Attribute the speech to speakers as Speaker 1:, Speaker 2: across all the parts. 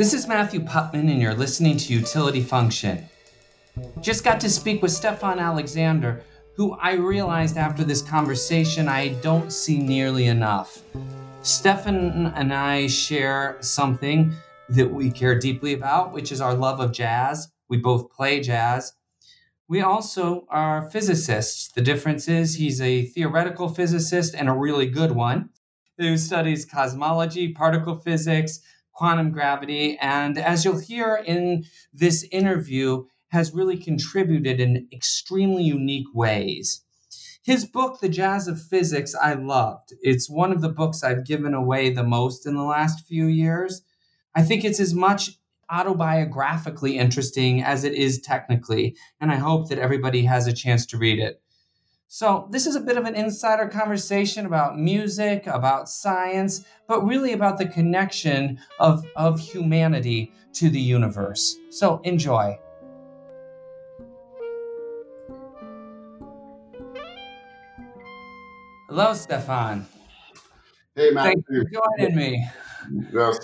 Speaker 1: This is Matthew Putman, and you're listening to Utility Function. Just got to speak with Stephon Alexander, who I realized after this conversation I don't see nearly enough. Stephon and I share something that we care deeply about, which is our love of jazz. We both play jazz. We also are physicists. The difference is he's a theoretical physicist and a really good one who studies cosmology, particle physics, quantum gravity, and as you'll hear in this interview, has really contributed in extremely unique ways. His book, The Jazz of Physics, I loved. It's one of the books I've given away the most in the last few years. I think it's as much autobiographically interesting as it is technically, and I hope that everybody has a chance to read it. So, this is a bit of an insider conversation about music, about science, but really about the connection of, of humanity to the universe. So, enjoy. Hello, Stephon.
Speaker 2: Hey, Matt.
Speaker 1: Thank you for joining me.
Speaker 2: Yes.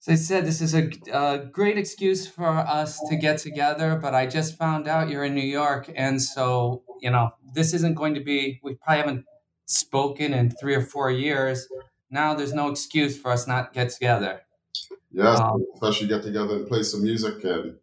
Speaker 1: As I said, this is a, a, great excuse for us to get together, but I just found out you're in New York. And so, you know, this isn't going to be, we probably haven't spoken in three or four years. Now there's no excuse for us not to get together.
Speaker 2: Yes, um, especially get together and play some music and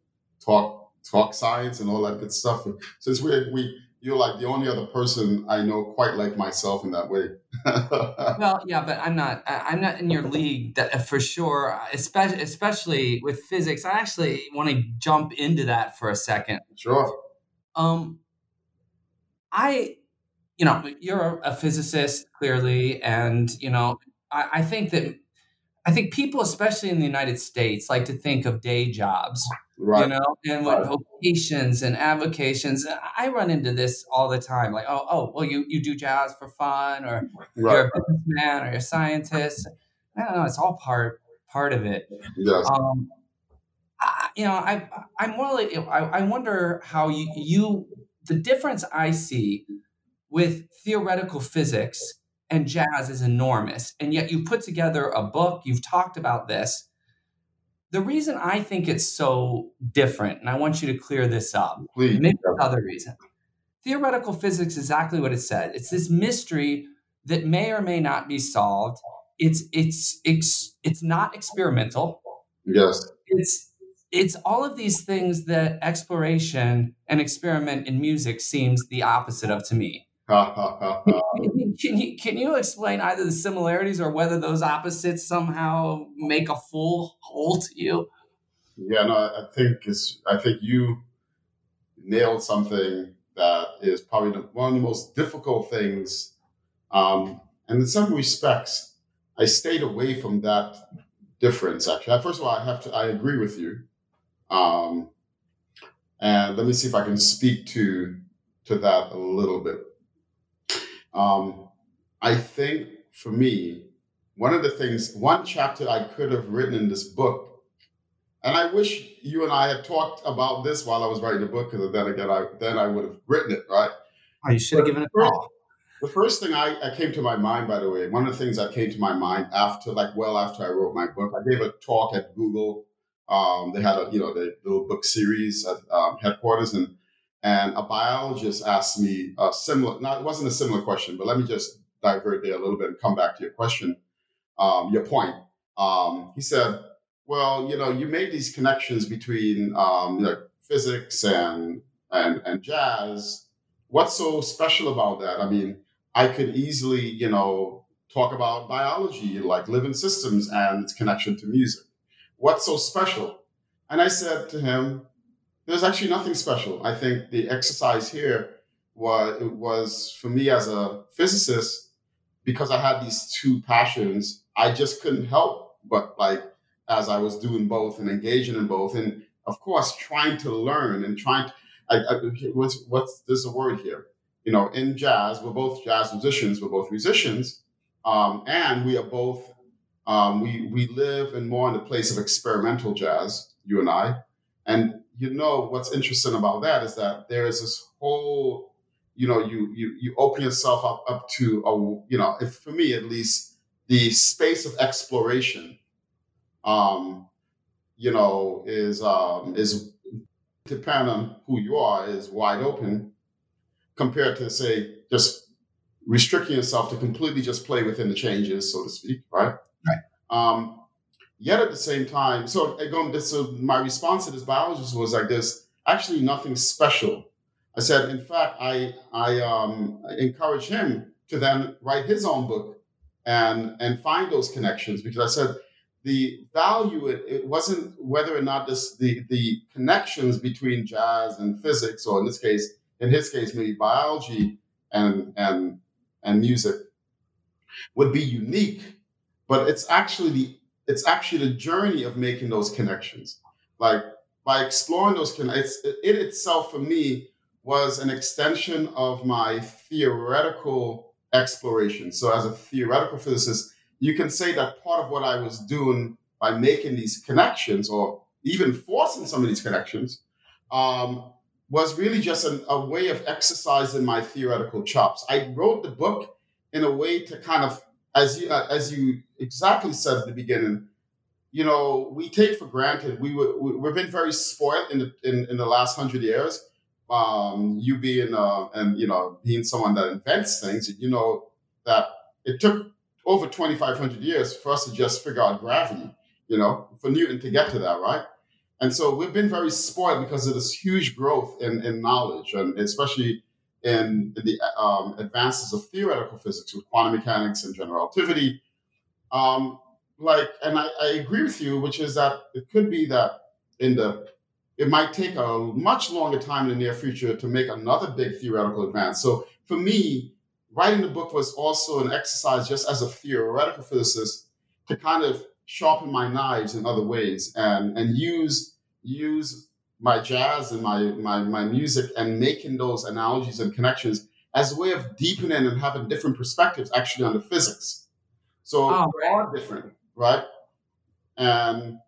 Speaker 2: talk talk science and all that good stuff. Since we we you're like the only other person I know quite like myself in that way.
Speaker 1: well, yeah, but I'm not. I'm not in your league that, uh, for sure. Especially, especially with physics. I actually want to jump into that for a second.
Speaker 2: Sure.
Speaker 1: Um, I, you know, you're a physicist clearly, and you know, I, I think that I think people, especially in the United States, like to think of day jobs right. you know, and what right. vocations and avocations. I run into this all the time. Like, oh, oh, well, you you do jazz for fun, or right. you're a businessman, or you're a scientist. I don't know. It's all part part of it.
Speaker 2: Yes.
Speaker 1: Um, I, you know, I I'm more like I, I wonder how you you the difference I see with theoretical physics and jazz is enormous, and yet you've put together a book. You've talked about this the reason I think it's so different, and I want you to clear this up,
Speaker 2: Please.
Speaker 1: maybe another reason. Theoretical physics is exactly what it said. It's this mystery that may or may not be solved. It's it's it's it's not experimental.
Speaker 2: Yes.
Speaker 1: It's it's all of these things that exploration and experiment in music seems the opposite of to me can, you, can you explain either the similarities or whether those opposites somehow make a full whole to you?
Speaker 2: Yeah, no, I think it's. I think you nailed something that is probably the, one of the most difficult things. Um, and in some respects, I stayed away from that difference. Actually, first of all, I have to. I agree with you. Um, and let me see if I can speak to to that a little bit. Um, I think for me, one of the things, one chapter I could have written in this book, and I wish you and I had talked about this while I was writing the book, because then again, I then I would have written it, right?
Speaker 1: Oh, you should have given it a call.
Speaker 2: The first thing I, I, came to my mind, by the way, one of the things that came to my mind after, like, well after I wrote my book, I gave a talk at Google. Um, they had a, you know, the little book series at um, headquarters, and and a biologist asked me a similar, not, it wasn't a similar question, but let me just divert there a little bit and come back to your question, um, your point. Um, he said, well, you know, you made these connections between um, you know, physics and, and, and jazz. What's so special about that? I mean, I could easily, you know, talk about biology, like living systems and its connection to music. What's so special? And I said to him, there's actually nothing special. I think the exercise here was it was for me as a physicist because I had these two passions. I just couldn't help but like as I was doing both and engaging in both, and of course trying to learn and trying. To, I, I, what's what's there's a word here? You know, in jazz, we're both jazz musicians. We're both musicians, um, and we are both. Um, we we live in more in the place of experimental jazz. You and I, and you know what's interesting about that is that there is this whole you know you you you open yourself up up to a you know if for me at least the space of exploration um you know, is um, is depending on who you are, is wide open compared to say just restricting yourself to completely just play within the changes, so to speak, right?
Speaker 1: Right.
Speaker 2: Um, yet at the same time, so again, so my response to this biologist was like this: actually, nothing special. I said, in fact, I I um, encourage him to then write his own book and and find those connections because I said the value it, it wasn't whether or not this the the connections between jazz and physics or in this case in his case maybe biology and and and music would be unique but it's actually the it's actually the journey of making those connections like by exploring those connections it itself for me was an extension of my theoretical exploration so as a theoretical physicist you can say that part of what i was doing by making these connections or even forcing some of these connections um, was really just an, a way of exercising my theoretical chops. I wrote the book in a way to kind of, as you uh, as you exactly said at the beginning, you know, we take for granted. We were, we've been very spoiled in the in, in the last hundred years. Um, you being uh, and you know being someone that invents things, you know that it took over twenty five hundred years for us to just figure out gravity. You know, for Newton to get to that, right? And so we've been very spoiled because of this huge growth in, in knowledge, and especially in, in the um, advances of theoretical physics with quantum mechanics and general relativity. Um, like, and I, I agree with you, which is that it could be that in the it might take a much longer time in the near future to make another big theoretical advance. So for me, writing the book was also an exercise just as a theoretical physicist to kind of sharpen my knives in other ways and and use use my jazz and my my my music and making those analogies and connections as a way of deepening and having different perspectives actually on the physics. So oh, they are different, right? And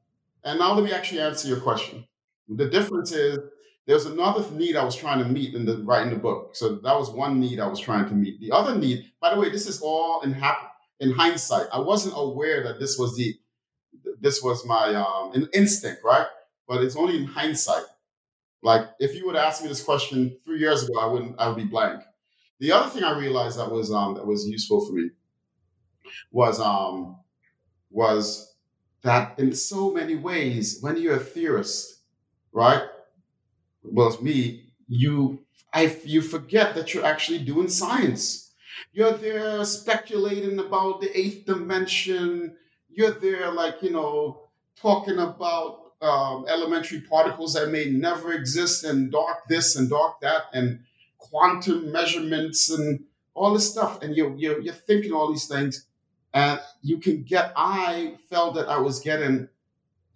Speaker 2: and now let me actually answer your question. The difference is there's another need I was trying to meet in the writing the book. So that was one need I was trying to meet. The other need, by the way, this is all in hap- in hindsight. I wasn't aware that this was the this was my um, an instinct, right? But it's only in hindsight. Like if you would ask me this question three years ago, I wouldn't. I would be blank. The other thing I realized that was um, that was useful for me was um, was that in so many ways, when you're a theorist, right? Well, me, you I you forget that you're actually doing science. You're there speculating about the eighth dimension, you're there like you know talking about um, elementary particles that may never exist and dark this and dark that and quantum measurements and all this stuff and you're, you're, you're thinking all these things and you can get i felt that i was getting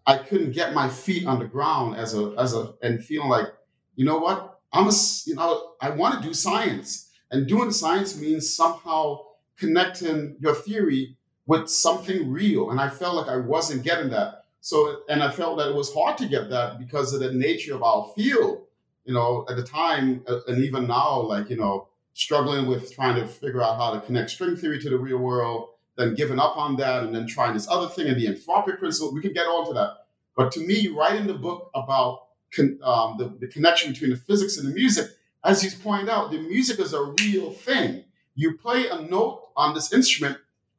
Speaker 2: i couldn't get my feet on the ground as a as a and feeling like you know what i'm a you know i want to do science and doing science means somehow connecting your theory with something real. And I felt like I wasn't getting that. So, and I felt that it was hard to get that because of the nature of our field, you know, at the time, uh, and even now, like, you know, struggling with trying to figure out how to connect string theory to the real world, then giving up on that, and then trying this other thing and the anthropic principle. We can get on to that. But to me, writing the book about con- um, the, the connection between the physics and the music, as you pointed out, the music is a real thing. You play a note on this instrument,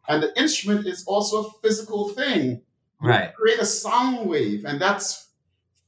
Speaker 2: and the instrument is also a physical thing.
Speaker 1: You right.
Speaker 2: create a sound wave, and that's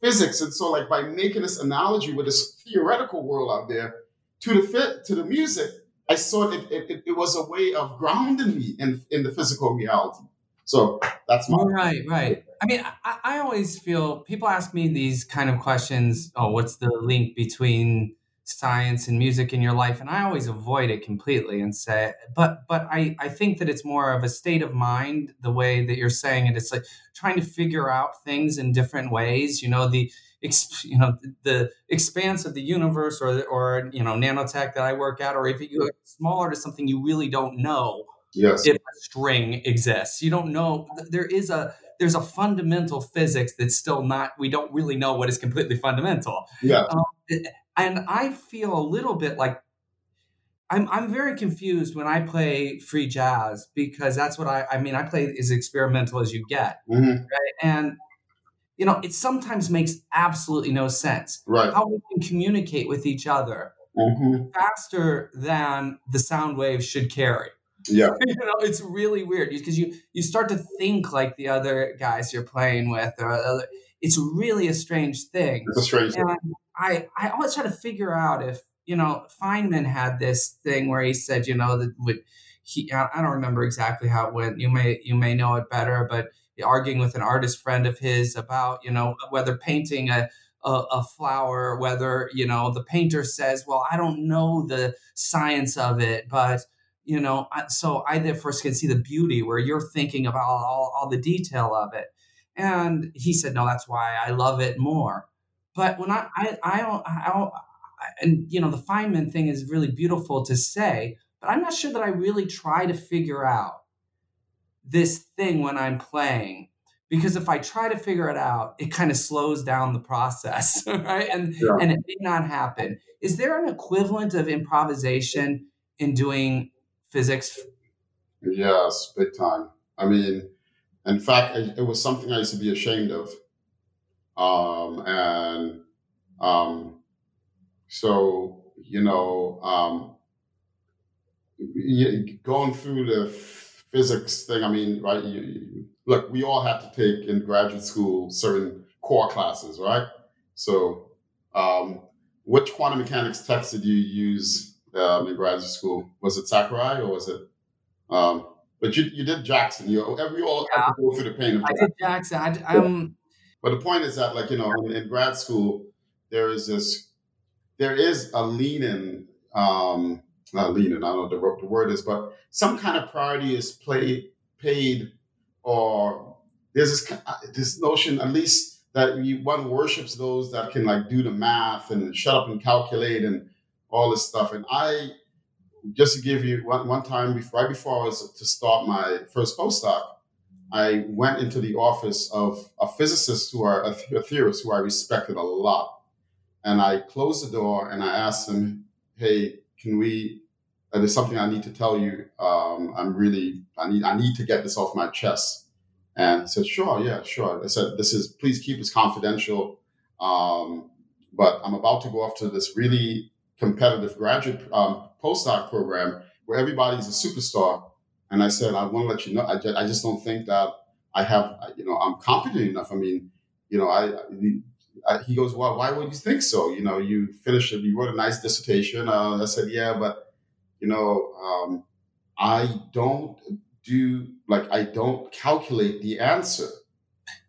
Speaker 2: physics. And so, like by making this analogy with this theoretical world out there to the fit to the music, I saw it, it, it, was a way of grounding me in, in the physical reality. So that's my
Speaker 1: right, right. I mean, I, I always feel people ask me these kind of questions. Oh, what's the link between science and music in your life and i always avoid it completely and say but but i i think that it's more of a state of mind the way that you're saying it it's like trying to figure out things in different ways you know the you know the expanse of the universe or or you know nanotech that i work at or if you go smaller to something you really don't know
Speaker 2: yes.
Speaker 1: if a string exists. You don't know there is a there's a fundamental physics that's still not we don't really know what is completely fundamental.
Speaker 2: Yeah. Um,
Speaker 1: and I feel a little bit like I'm I'm very confused when I play free jazz because that's what I I mean I play as experimental as you get
Speaker 2: mm-hmm.
Speaker 1: right? and you know, it sometimes makes absolutely no sense.
Speaker 2: Right.
Speaker 1: How we can communicate with each other
Speaker 2: Mhm.
Speaker 1: faster than the sound waves should carry.
Speaker 2: Yeah.
Speaker 1: you know, it's really weird because you you start to think like the other guys you're playing with, or other, it's really a strange thing.
Speaker 2: It's a strange thing.
Speaker 1: I I always try to figure out if you know Feynman had this thing where he said you know that would he I I don't remember exactly how it went. You may you may know it better, but arguing with an artist friend of his about you know whether painting a a, a flower, whether you know the painter says, well, I don't know the science of it, but you know, so I therefore can see the beauty where you're thinking about all, all the detail of it. And he said, no, that's why I love it more. But when I, I, I don't, I don't, and you know, the Feynman thing is really beautiful to say, but I'm not sure that I really try to figure out this thing when I'm playing. Because if I try to figure it out, it kind of slows down the process, right? And
Speaker 2: Yeah.
Speaker 1: and it may not happen. Is there an equivalent of improvisation in doing physics?
Speaker 2: Yes, big time. I mean, in fact, it, it was something I used to be ashamed of. Um, and um, so, you know, um, going through the physics thing, I mean, right? You, you, look, we all have to take in graduate school certain core classes, right? So, um, which quantum mechanics text did you use um, in graduate school? Was it Sakurai or was it? Um, but you, you did Jackson. You we all had to go through the pain of
Speaker 1: I did Jackson. I, um,
Speaker 2: But the point is that, like you know, in, in grad school, there is this, there is a leaning, um, not leaning. I don't know what the, word is, but some kind of priority is played, paid, or there's this uh, this notion, at least that you, one worships those that can like do the math and shut up and calculate and all this stuff. And I, just to give you one, one time, before, right before I was to start my first postdoc, I went into the office of a physicist who are a, a theorist who I respected a lot, and I closed the door and I asked him, "Hey, can we? Uh, there's something I need to tell you. Um, I'm really I need I need to get this off my chest." And he said, "Sure, yeah, sure." I said, "This is please keep this confidential, um, but I'm about to go off to this really competitive graduate um, postdoc program where everybody's a superstar." And I said, I want to let you know, I just, I just don't think that I have, you know, I'm competent enough. I mean, you know, I, I he goes, well, why would you think so? You know, you finished, it, you wrote a nice dissertation. Uh, I said, yeah, but, you know, um, I don't do, like, I don't calculate the answer.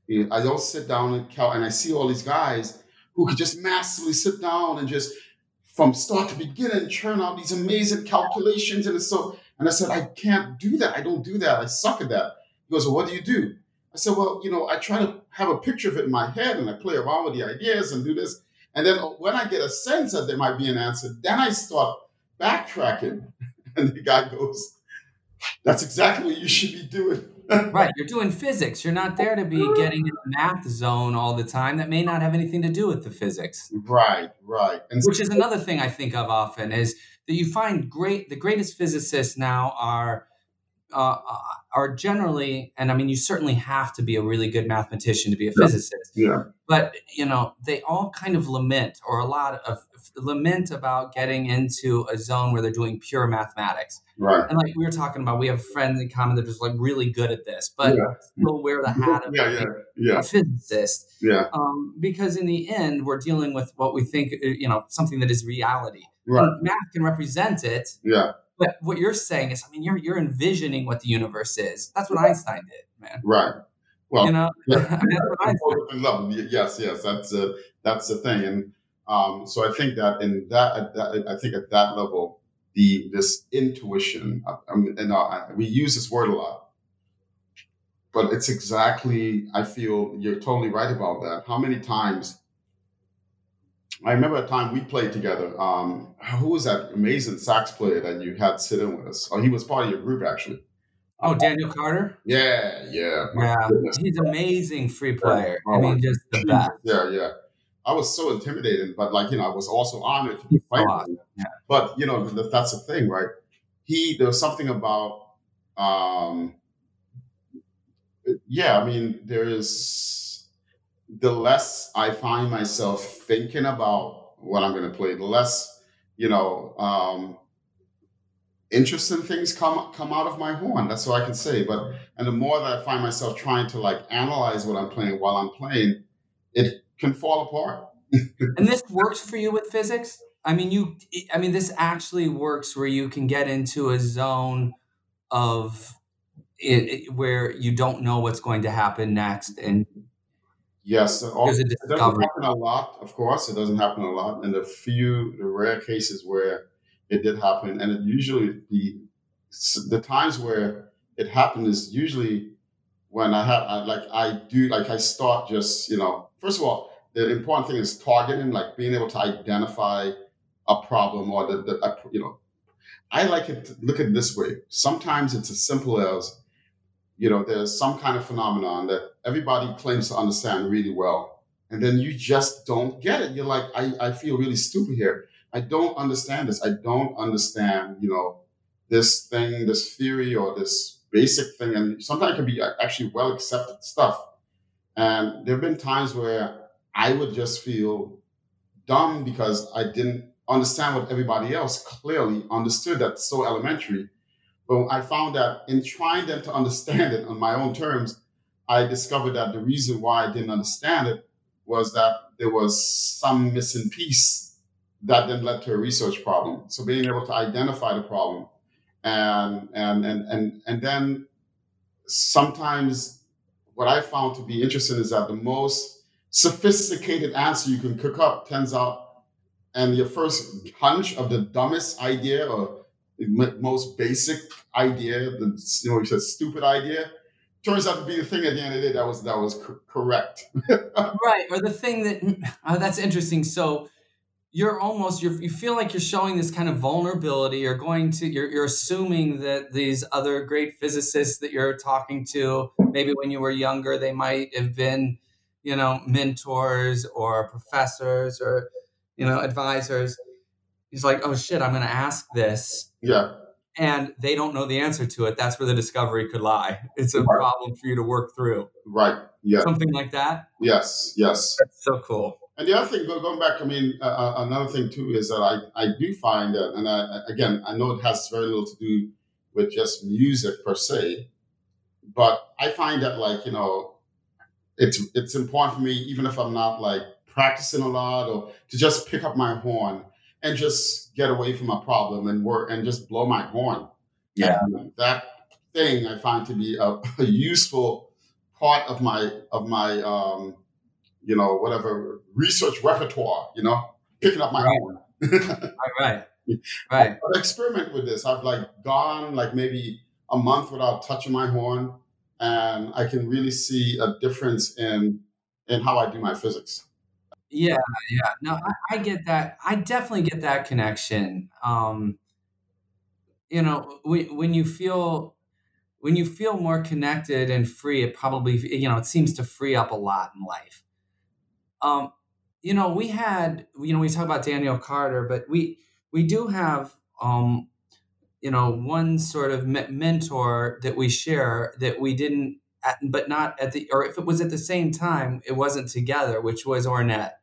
Speaker 2: You know, I don't sit down and cal, and I see all these guys who could just massively sit down and just from start to beginning churn out these amazing calculations. And so, and I said, I can't do that. I don't do that. I suck at that. He goes, Well, what do you do? I said, Well, you know, I try to have a picture of it in my head and I play around with the ideas and do this. And then when I get a sense that there might be an answer, then I start backtracking. And the guy goes, That's exactly what you should be doing.
Speaker 1: right, you're doing physics. You're not there to be getting in the math zone all the time. That may not have anything to do with the physics.
Speaker 2: right, right. And
Speaker 1: Which is another thing I think of often is that you find great the greatest physicists now are uh, are generally, and I mean, you certainly have to be a really good mathematician to be a
Speaker 2: Yeah.
Speaker 1: physicist.
Speaker 2: yeah,
Speaker 1: But you know, they all kind of lament, or a lot of lament about getting into a zone where they're doing pure mathematics.
Speaker 2: right.
Speaker 1: And like we were talking about, we have friends in common that are just like really good at this, but
Speaker 2: Yeah.
Speaker 1: still wear the hat of
Speaker 2: Yeah, yeah, yeah,
Speaker 1: a physicist.
Speaker 2: yeah.
Speaker 1: Um, because in the end, we're dealing with what we think, uh, you know, something that is reality.
Speaker 2: Right.
Speaker 1: And math can represent it,
Speaker 2: Yeah,
Speaker 1: but what you're saying is, I mean, you're you're envisioning what the universe is. That's what Einstein did, man.
Speaker 2: right. Well,
Speaker 1: you know,
Speaker 2: yeah.
Speaker 1: that's what Einstein.
Speaker 2: Both in love. Yes, yes, that's uh, that's the thing, and um, so I think that in that, that, I think at that level, the this intuition, and uh, we use this word a lot, but it's exactly. I feel you're totally right about that. How many times? I remember a time we played together. Um, who was that amazing sax player that you had sitting with us? Oh, he was part of your group actually.
Speaker 1: Oh, Daniel Carter.
Speaker 2: Yeah, yeah.
Speaker 1: Yeah,
Speaker 2: goodness.
Speaker 1: he's an amazing free player. I
Speaker 2: Oh,
Speaker 1: mean, just the best.
Speaker 2: Yeah, yeah. I was so intimidated, but like you know, I was also honored to be fighting.
Speaker 1: awesome, yeah.
Speaker 2: But you know, that's the thing, right? He there was something about, um, yeah. I mean, there is the less I find myself thinking about what I'm going to play, the less, you know, um, interesting things come come out of my horn. That's all I can say. But and the more that I find myself trying to like analyze what I'm playing while I'm playing, it can fall apart.
Speaker 1: and this works for you with physics. I mean, you. I mean, this actually works where you can get into a zone of it, it, where you don't know what's going to happen next, and
Speaker 2: yes, it doesn't happen a lot. Of course, it doesn't happen a lot. And the few, the rare cases where it did happen, and it usually the the times where it happened is usually when I have I, like I do like I start just you know first of all the important thing is targeting like being able to identify a problem or the, the you know I like it to look at it this way sometimes it's as simple as you know there's some kind of phenomenon that everybody claims to understand really well and then you just don't get it you're like I, I feel really stupid here I don't understand this. I don't understand, you know, this thing, this theory or this basic thing. And sometimes it can be actually well accepted stuff. And there have been times where I would just feel dumb because I didn't understand what everybody else clearly understood that's so elementary. But I found that in trying them to understand it on my own terms, I discovered that the reason why I didn't understand it was that there was some missing piece that then led to a research problem. So being able to identify the problem and and and and and then sometimes what I found to be interesting is that the most sophisticated answer you can cook up turns out and your first hunch of the dumbest idea or the most basic idea, the you know you said stupid idea, turns out to be the thing at the end of the day that was that was correct.
Speaker 1: right, or the thing that oh, that's interesting. So you're almost you're, you feel like you're showing this kind of vulnerability you're going to you're, you're assuming that these other great physicists that you're talking to maybe when you were younger they might have been you know mentors or professors or you know advisors he's like oh shit i'm going to ask this.
Speaker 2: Yeah.
Speaker 1: And they don't know the answer to it. That's where the discovery could lie. It's a right. problem for you to work through.
Speaker 2: Right. Yeah.
Speaker 1: Something like that?
Speaker 2: Yes yes.
Speaker 1: That's so cool.
Speaker 2: And the other thing, going back, I mean, uh, uh, another thing too is that I, I do find that, and I, again, I know it has very little to do with just music per se, but I find that like you know, it's it's important for me, even if I'm not like practicing a lot, or to just pick up my horn and just get away from a problem and work and just blow my horn.
Speaker 1: Yeah,
Speaker 2: and that thing I find to be a, a useful part of my of my um, you know, whatever research repertoire, you know, picking up my
Speaker 1: right.
Speaker 2: own.
Speaker 1: right, right.
Speaker 2: I experiment with this. I've like gone like maybe a month without touching my horn, and I can really see a difference in in how I do my physics.
Speaker 1: Yeah, yeah. No, I, I get that. I definitely get that connection. Um, you know, when when you feel when you feel more connected and free, it probably you know it seems to free up a lot in life. Um, you know, we had, you know, we talk about Daniel Carter, but we we do have, um, you know, one sort of me- mentor that we share that we didn't, at, but not at the, or if it was at the same time, it wasn't together, which was Ornette.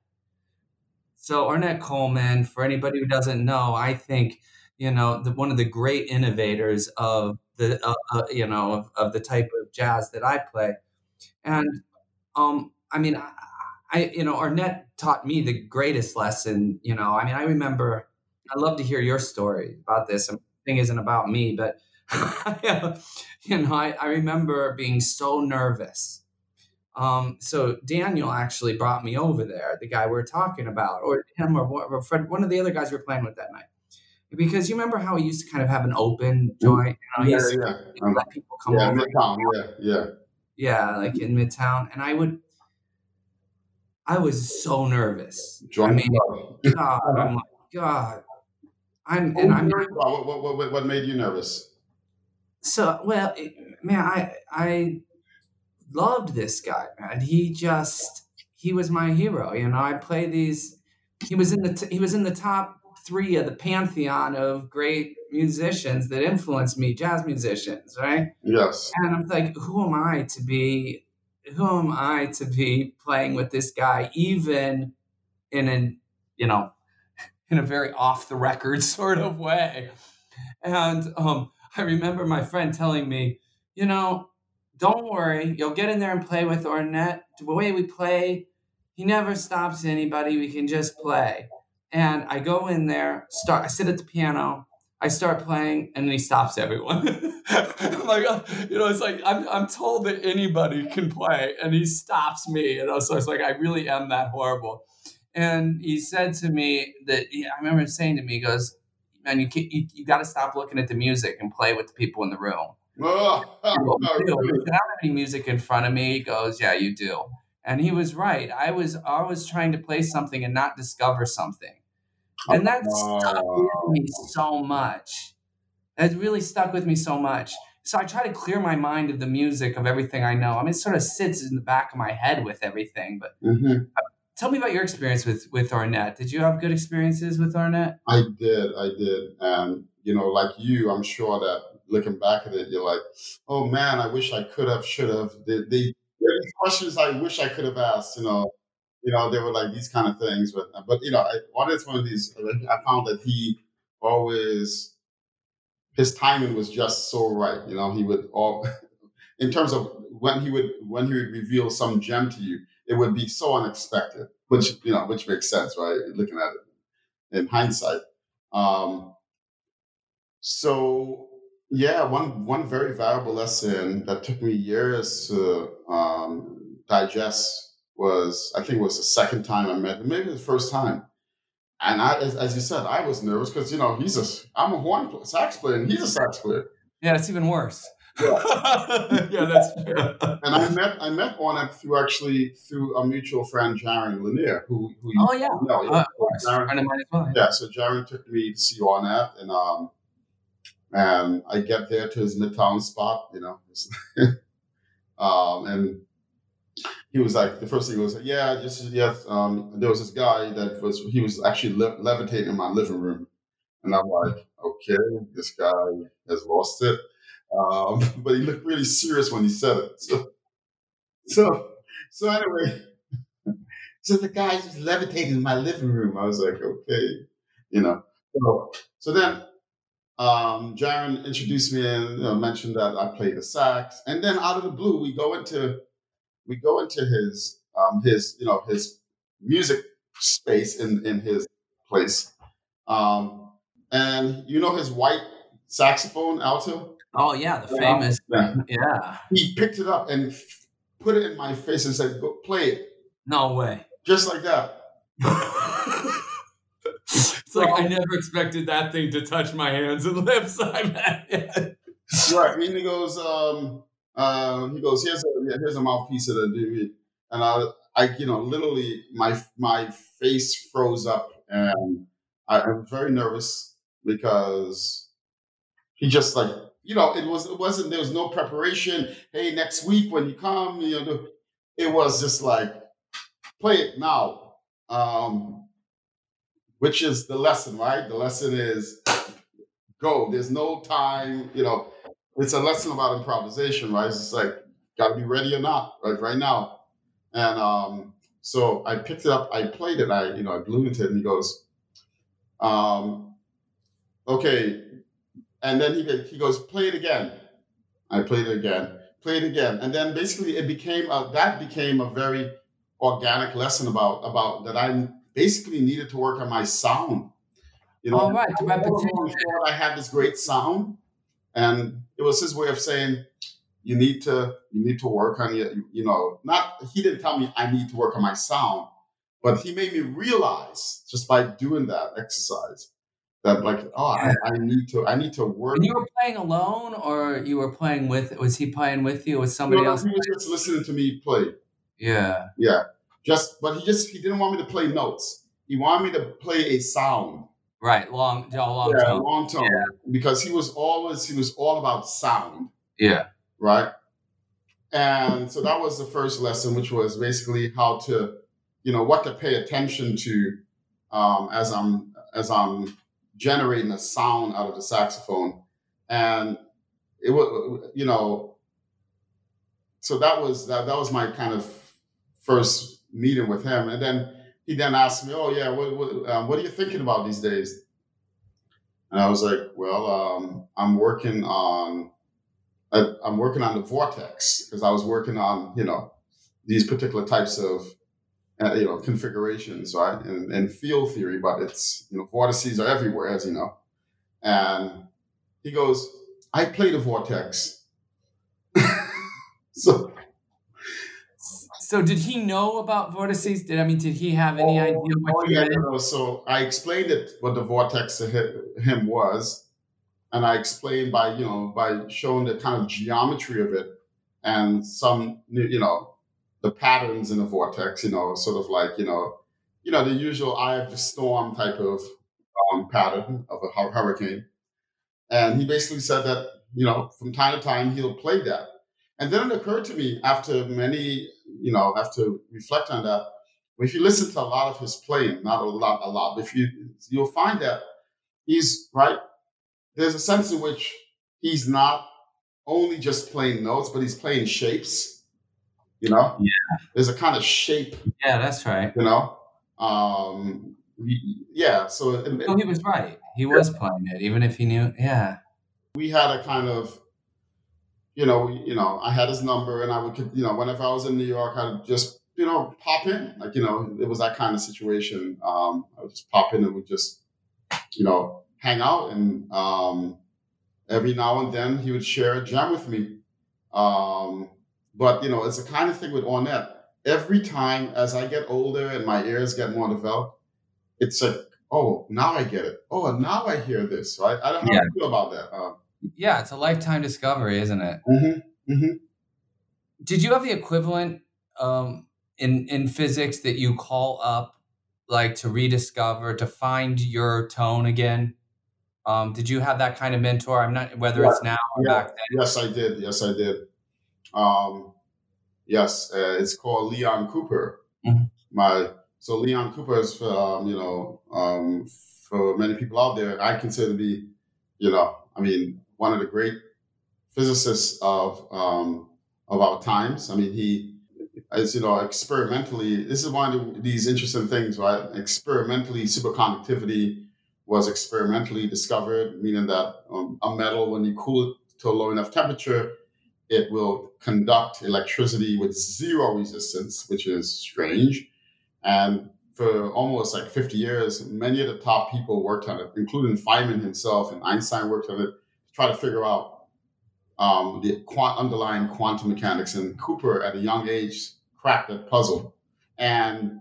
Speaker 1: So Ornette Coleman, for anybody who doesn't know, I think, you know, the, one of the great innovators of the, uh, uh, you know, of, of the type of jazz that I play, and um, I mean, I, you know, Ornette taught me the greatest lesson. You know, I mean, I remember, I love to hear your story about this. And thing isn't about me, but, you know, I, I remember being so nervous. Um, so Daniel actually brought me over there, the guy we are talking about, or him or, or Fred, one of the other guys we were playing with that night. Because you remember how he used to kind of have an open joint, you know,
Speaker 2: yeah, yeah.
Speaker 1: To, let people come
Speaker 2: yeah,
Speaker 1: over.
Speaker 2: Midtown, yeah, yeah.
Speaker 1: Yeah, like in Midtown. And I would I was so nervous. I mean, God, oh my God. I'm and I'm
Speaker 2: what, what, what made you nervous?
Speaker 1: So well, man, I I loved this guy, man. He just he was my hero. You know, I play these. He was in the t- he was in the top three of the pantheon of great musicians that influenced me, jazz musicians, right?
Speaker 2: Yes.
Speaker 1: And I'm like, who am I to be who am I to be playing with this guy, even in an, you know, in a very off the record sort of way. And um, I remember my friend telling me, you know, don't worry, you'll get in there and play with Ornette. The way we play, he never stops anybody. We can just play. And I go in there, start. I sit at the piano. I start playing, and then he stops everyone. Like, oh, you know, it's like I'm, I'm told that anybody can play, and he stops me. You know, so it's like I really am that horrible. And he said to me that he, I remember saying to me, he goes, "Man, you you, you got to stop looking at the music and play with the people in the room." Oh, oh, I don't have any music in front of me. He goes, "Yeah, you do." And he was right. I was always trying to play something and not discover something. And that stuck with me so much. It really stuck with me so much. So I try to clear my mind of the music of everything I know. I mean, it sort of sits in the back of my head with everything. But mm-hmm. Tell me about your experience with with Ornette. Did you have good experiences with Ornette?
Speaker 2: I did. I did. And you know, like you, I'm sure that looking back at it, you're like, oh man, I wish I could have, should have. The, the, the questions I wish I could have asked. You know, you know, they were like these kind of things. But but you know, I, one is one of these. I found that he always his timing was just so right. You know, he would all in terms of when he would when he would reveal some gem to you, it would be so unexpected, which you know, which makes sense, right? Looking at it in hindsight. Um, so yeah, one one very valuable lesson that took me years to um, digest was I think it was the second time I met him, maybe the first time. And I, as, as you said, I was nervous because you know he's a I'm a horn sax player and he's a sax player.
Speaker 1: Yeah, it's even worse. Yeah, yeah
Speaker 2: that's true. and I met I met Ornette through actually through a mutual friend, Jaron Lanier, who who
Speaker 1: oh yeah, you know, uh, of course, Jaron, friend of mine as well.
Speaker 2: Yeah, so Jaron took me to see Ornette, and um, and I get there to his midtown spot, you know, um, and he was like the first thing was yeah just yes um, there was this guy that was he was actually le- levitating in my living room. And i'm like okay this guy has lost it um, but he looked really serious when he said it. So so so anyway so the guy just levitating in my living room. I was like okay you know. So, so then um, Jaron introduced me and you know, mentioned that I played the sax, and then out of the blue, we go into we go into his um, his you know his music space in in his place, um, and you know his white saxophone alto.
Speaker 1: Oh yeah, the famous yeah. yeah.
Speaker 2: He picked it up and put it in my face and said, "Go play it."
Speaker 1: No way.
Speaker 2: Just like that.
Speaker 1: it's like I never expected that thing to touch my hands and lips.
Speaker 2: Right. And he goes, um, um, he goes, here's a here's a mouthpiece of the DVD, and I, I, you know, literally my my face froze up, and I, I was very nervous because he just like, you know, it was it wasn't there was no preparation. Hey, next week when you come, you know, it was just like, play it now, um, which is the lesson, right? The lesson is go. There's no time, you know it's a lesson about improvisation, right? It's like got to be ready or not, right? Right now, and um, so I picked it up, I played it, I you know I blew into it, and he goes, um, okay, and then he he goes, play it again. I played it again, played it again, and then basically it became a, that became a very organic lesson about about that I basically needed to work on my sound.
Speaker 1: You know, oh, right.
Speaker 2: I had this great sound, and it was his way of saying you need to you need to work on your you know not he didn't tell me i need to work on my sound but he made me realize just by doing that exercise that like oh I, I need to i need to work
Speaker 1: and you were playing alone or you were playing with was he playing with you with somebody no, else
Speaker 2: he was just listening to me play
Speaker 1: yeah
Speaker 2: yeah just but he just he didn't want me to play notes he wanted me to play a sound
Speaker 1: Right, long, long
Speaker 2: yeah,
Speaker 1: tone.
Speaker 2: long tone. Yeah. Because he was always he was all about sound.
Speaker 1: Yeah.
Speaker 2: Right. And so that was the first lesson, which was basically how to, you know, what to pay attention to um, as I'm as I'm generating a sound out of the saxophone, and it was, you know, so that was that, that was my kind of first meeting with him, and then he then asked me, "Oh yeah, what what, um, what are you thinking about these days?" And I was like, "Well, um, I'm working on I, I'm working on the vortex because I was working on you know these particular types of uh, you know configurations, right, and, and field theory, but it's you know vortices are everywhere, as you know." And he goes, "I play the vortex." so
Speaker 1: so did he know about vortices? Did I mean did he have any oh, idea what
Speaker 2: oh, yeah, no, so I explained it what the vortex to him was, and I explained by you know by showing the kind of geometry of it and some you know the patterns in the vortex, you know, sort of like you know you know the usual eye of the storm type of um, pattern of a hurricane, and he basically said that you know from time to time he'll play that, and then it occurred to me after many you know, after reflect on that. If you listen to a lot of his playing, not a lot, a lot, but if you you'll find that he's right. There's a sense in which he's not only just playing notes, but he's playing shapes. You know,
Speaker 1: yeah.
Speaker 2: There's a kind of shape.
Speaker 1: Yeah, that's right.
Speaker 2: You know, um, yeah. So
Speaker 1: it, no, he was right. He was playing it, even if he knew. Yeah.
Speaker 2: We had a kind of you know, you know, I had his number, and I would, you know, whenever I was in New York, I'd just, you know, pop in. Like, you know, it was that kind of situation. Um, I would just pop in and would just, you know, hang out, and um, every now and then he would share a jam with me. Um, but you know, it's the kind of thing with Ornette. Every time as I get older and my ears get more developed, it's like, oh, now I get it. Oh, now I hear this. Right? I don't know yeah. how you feel about that. Uh,
Speaker 1: yeah, it's a lifetime discovery, isn't it?
Speaker 2: Mm-hmm. Mm-hmm.
Speaker 1: Did you have the equivalent um, in in physics that you call up, like to rediscover, to find your tone again? Um, did you have that kind of mentor? I'm not whether yeah, it's now or yeah. back then.
Speaker 2: Yes, I did. Yes, I did. Um, yes, uh, it's called Leon Cooper. Mm-hmm. My so Leon Cooper is for um, you know um, for many people out there. I consider to be you know I mean one of the great physicists of um, of our times. I mean, he, is you know, experimentally, this is one of these interesting things, right? Experimentally, superconductivity was experimentally discovered, meaning that um, a metal, when you cool it to a low enough temperature, it will conduct electricity with zero resistance, which is strange. And for almost like 50 years, many of the top people worked on it, including Feynman himself and Einstein worked on it to try to figure out um, the quant- underlying quantum mechanics. And Cooper, at a young age, cracked that puzzle. And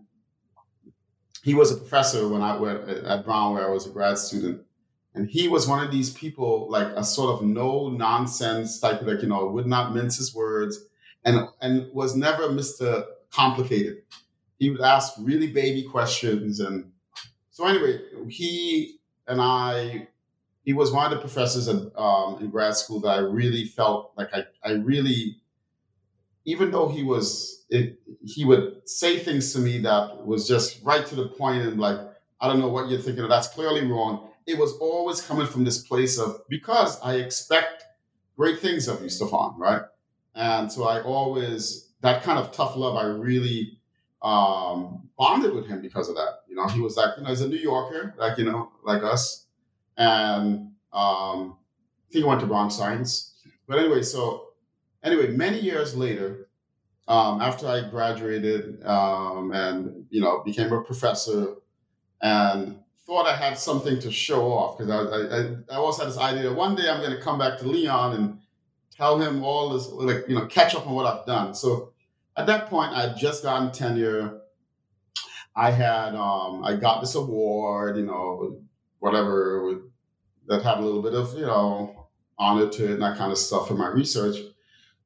Speaker 2: he was a professor when I went at Brown, where I was a grad student. And he was one of these people, like a sort of no nonsense type of, like, you know, would not mince his words and, and was never Mr. Complicated. He would ask really baby questions. And so, anyway, he and I he was one of the professors um, in grad school that I really felt like I, I really, even though he was, it, he would say things to me that was just right to the point and like, I don't know what you're thinking of, that's clearly wrong. It was always coming from this place of, because I expect great things of you, Stephon, right? And so I always, that kind of tough love, I really um, bonded with him because of that. You know, he was like, you know, he's a New Yorker, like, you know, like us and um, I think he went to Bronx Science. But anyway, so anyway, many years later, um, after I graduated um, and you know became a professor, and thought I had something to show off because I, I, I always had this idea one day I'm going to come back to Leon and tell him all this, like you know, catch up on what I've done. So at that point, I had just gotten tenure. I had um, I got this award, you know, whatever that had a little bit of you know honor to it and that kind of stuff in my research.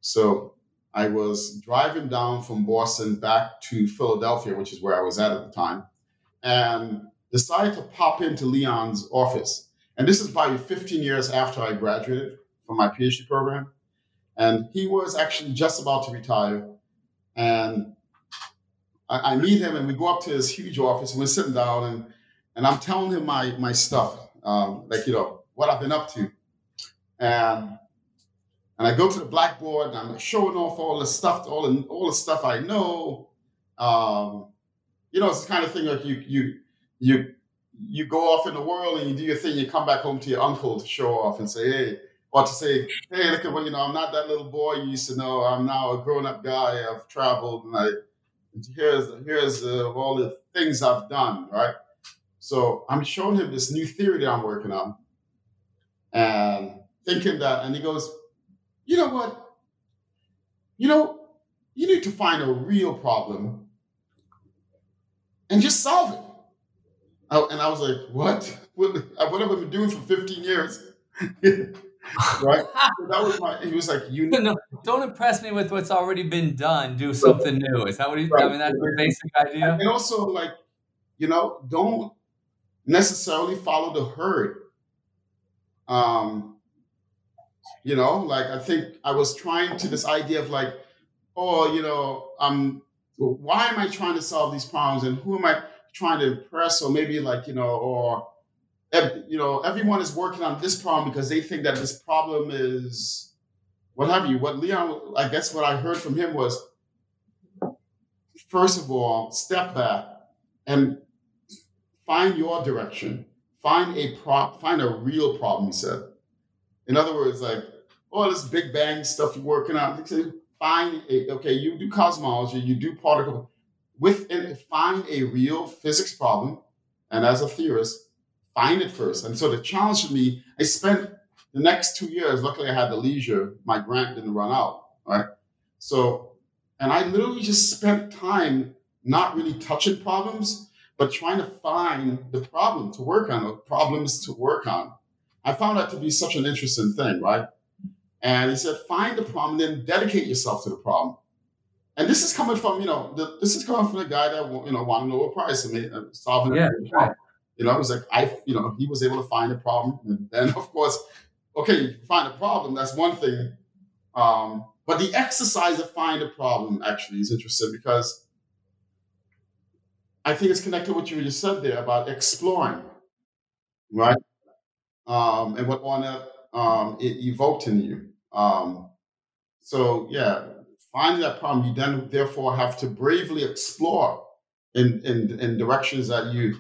Speaker 2: So I was driving down from Boston back to Philadelphia, which is where I was at at the time, and decided to pop into Leon's office. And this is probably 15 years after I graduated from my PhD program. And he was actually just about to retire. And I, I meet him and we go up to his huge office and we're sitting down and, and I'm telling him my, my stuff um, like you know what I've been up to, and And I go to the blackboard and I'm showing off all the stuff, all the all the stuff I know. Um, you know, it's the kind of thing like you you you you go off in the world and you do your thing. You come back home to your uncle to show off and say, "Hey," or to say, "Hey, look at what you know. I'm not that little boy you used to know. I'm now a grown up guy. I've traveled and I here's here's uh, all the things I've done." Right. So I'm showing him this new theory that I'm working on, and thinking that, and he goes, "You know what? You know, you need to find a real problem and just solve it." I, and I was like, what? What, what have I been doing for 15 years? right? that was my, he was like, you
Speaker 1: no, don't impress me with what's already been done. Do something new. Is that what he's, right. I mean, that's the basic idea.
Speaker 2: And also like, you know, don't necessarily follow the herd. Um, you know, like I think I was trying to this idea of like, oh, you know, um, why am I trying to solve these problems and who am I? Trying to impress or maybe like you know or you know everyone is working on this problem because they think that this problem is what have you. What leon i guess what i heard from him was first of all step back and find your direction. Find a prop find a real problem he said in other words like oh this big bang stuff you're working on find a okay you do cosmology you do particle within find a real physics problem, and as a theorist, find it first. And so the challenge for me, I spent the next two years. Luckily, I had the leisure. My grant didn't run out. Right. So, and I literally just spent time not really touching problems, but trying to find the problem to work on, or problems to work on. I found that to be such an interesting thing, right? And he said, find the problem, then dedicate yourself to the problem. And this is coming from, you know, the, this is coming from the guy that, you know, won a Nobel Prize and uh, solving
Speaker 1: yeah,
Speaker 2: problem. You know, it was like, I, you know, he was able to find a problem. And then, of course, okay, find a problem, that's one thing. Um, but the exercise of find a problem actually is interesting because I think it's connected to what you just said there about exploring, right? Um, and what on um, it evoked in you. Um, so yeah, finding that problem, you then therefore have to bravely explore in, in, in directions that you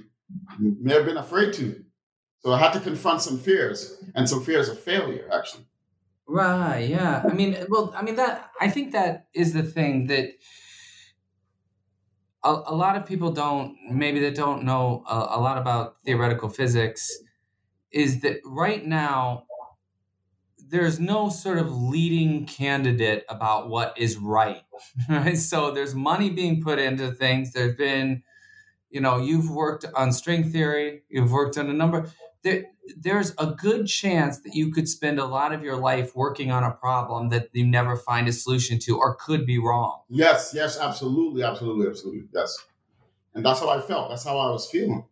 Speaker 2: may have been afraid to. So I had to confront some fears and some fears of failure, actually.
Speaker 1: Right. Yeah. I mean, well, I mean that. I think that is the thing that a, a lot of people don't. Maybe they don't know a, a lot about theoretical physics. Is that right now there's no sort of leading candidate about what is right, right? So there's money being put into things. There's been, you know, you've worked on string theory, you've worked on a number. There, there's a good chance that you could spend a lot of your life working on a problem that you never find a solution to or could be wrong.
Speaker 2: Yes, yes, absolutely, absolutely, absolutely. Yes. And that's how I felt. That's how I was feeling.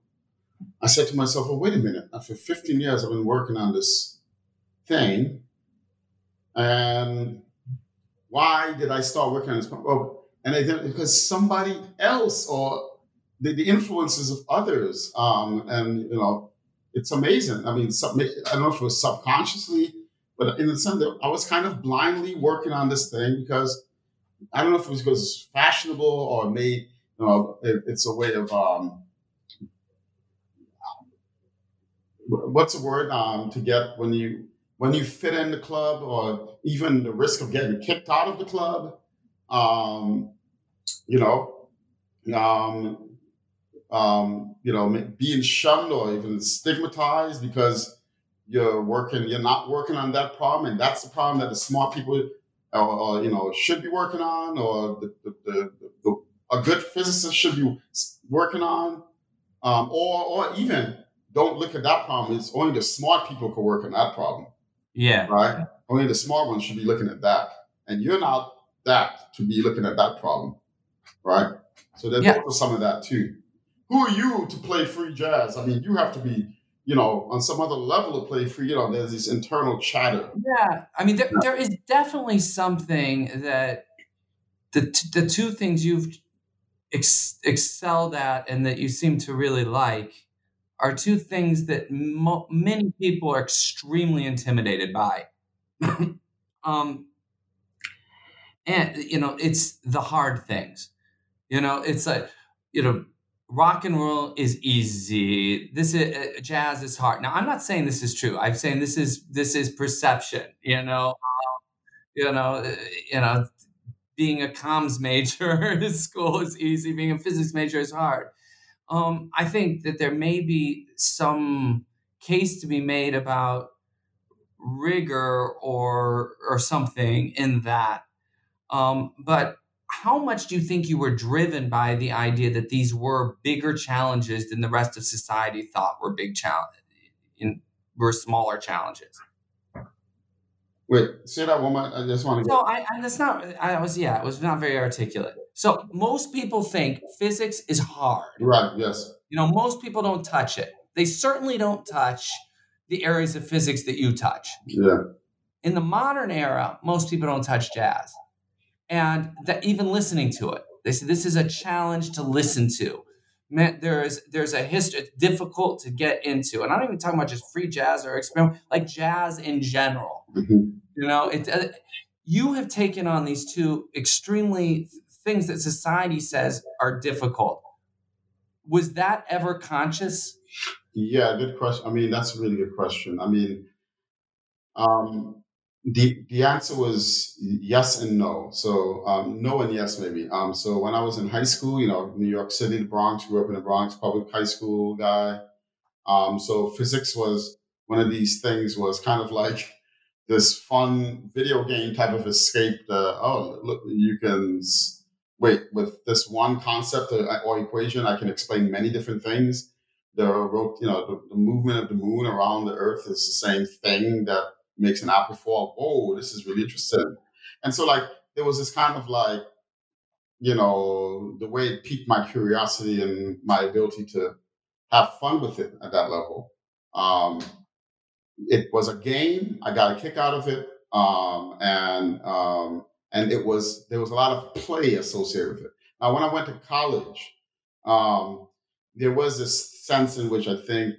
Speaker 2: I said to myself, well, wait a minute. After 15 years, I've been working on this thing and why did I start working on this? Oh, and I did because somebody else or the, the influences of others. Um, and you know, it's amazing. I mean, sub, I don't know if it was subconsciously, but in the sense that I was kind of blindly working on this thing because I don't know if it was because it's fashionable or made, you know, it, it's a way of um, what's the word um, to get when you when you fit in the club or even the risk of getting kicked out of the club. Um, you know, um, um, you know, being shunned or even stigmatized because you're working, you're not working on that problem, and that's the problem that the smart people, or, or you know, should be working on, or the, the, the, the, a good physicist should be working on, um, or or even don't look at that problem. It's only the smart people can work on that problem.
Speaker 1: Yeah.
Speaker 2: Right? Only the smart ones should be looking at that. And you're not that to be looking at that problem. Right? So there's yeah. some of that too. Who are you to play free jazz? I mean, you have to be, you know, on some other level to play free. You know, there's this internal chatter.
Speaker 1: Yeah. I mean, there, yeah. there is definitely something that the, t- the two things you've ex- excelled at and that you seem to really like are two things that mo- many people are extremely intimidated by. Um, and you know, it's the hard things. You know, it's like you know, rock and roll is easy. This is uh, jazz is hard. Now, I'm not saying this is true. I'm saying this is this is perception. You know, um, you know, uh, you know, being a comms major in school is easy. Being a physics major is hard. Um, I think that there may be some case to be made about rigor or or something in that. Um, but how much do you think you were driven by the idea that these were bigger challenges than the rest of society thought were big challenge in were smaller challenges?
Speaker 2: Wait, say that one more. I just want to.
Speaker 1: I, I that's not. I was yeah. It was not very articulate. So most people think physics is hard.
Speaker 2: Right. Yes.
Speaker 1: You know, most people don't touch it. They certainly don't touch the areas of physics that you touch.
Speaker 2: Yeah.
Speaker 1: In the modern era, most people don't touch jazz, and that even listening to it, they say this is a challenge to listen to. Man, there's there's a history. It's difficult to get into, and I'm not even talking about just free jazz or experiment, like jazz in general.
Speaker 2: Mhm.
Speaker 1: You know, it. Uh, you have taken on these two extremely things that society says are difficult. Was that ever conscious?
Speaker 2: Yeah, good question. I mean, that's a really good question. I mean, um, the the answer was yes and no. So um, no and yes maybe. Um, so when I was in high school, you know, New York City, the Bronx, grew up in the Bronx, public high school guy. Um, so physics was one of these things was kind of like this fun video game type of escape. Oh, look, you can wait with this one concept or, or equation. I can explain many different things. The you know the, the movement of the moon around the Earth is the same thing that makes an apple fall. Oh, this is really interesting. And so like there was this kind of like you know the way it piqued my curiosity and my ability to have fun with it at that level. Um, it was a game. I got a kick out of it, um, and um, and it was there was a lot of play associated with it. Now, when I went to college, um, there was this sense in which I think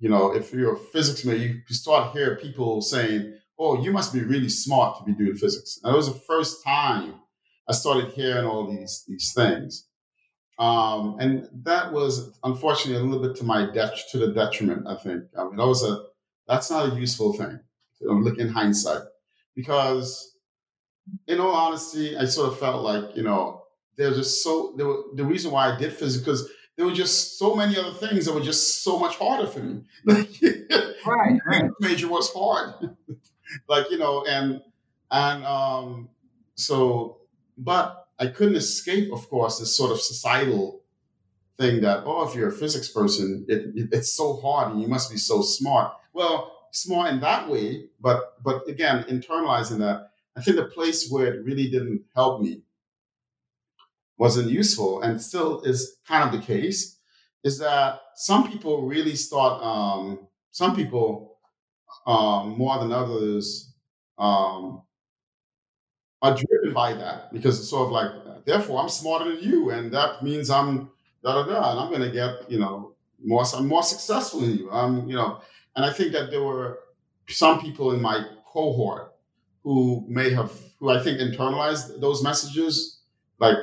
Speaker 2: you know if you're a physics major, you you start hear people saying, "Oh, you must be really smart to be doing physics." And it was the first time I started hearing all these these things. Um, and that was unfortunately a little bit to my det- to the detriment. I think. I mean, that was a that's not a useful thing. To look in hindsight, because in all honesty, I sort of felt like you know there's just so there were, the reason why I did physics because there were just so many other things that were just so much harder for me. Like
Speaker 1: Right, right.
Speaker 2: major was hard, like you know, and and um, so, but I couldn't escape, of course, this sort of societal thing that oh, if you're a physics person, it, it- it's so hard and you must be so smart. Well, smart in that way, but but again, internalizing that, I think the place where it really didn't help me wasn't useful, and still is kind of the case, is that some people really start. Um, some people um, more than others um, are driven by that because it's sort of like, therefore, I'm smarter than you, and that means I'm da da da, and I'm going to get you know more. I'm more successful than you. I'm you know, and I think that there were some people in my cohort who may have, who I think internalized those messages, like,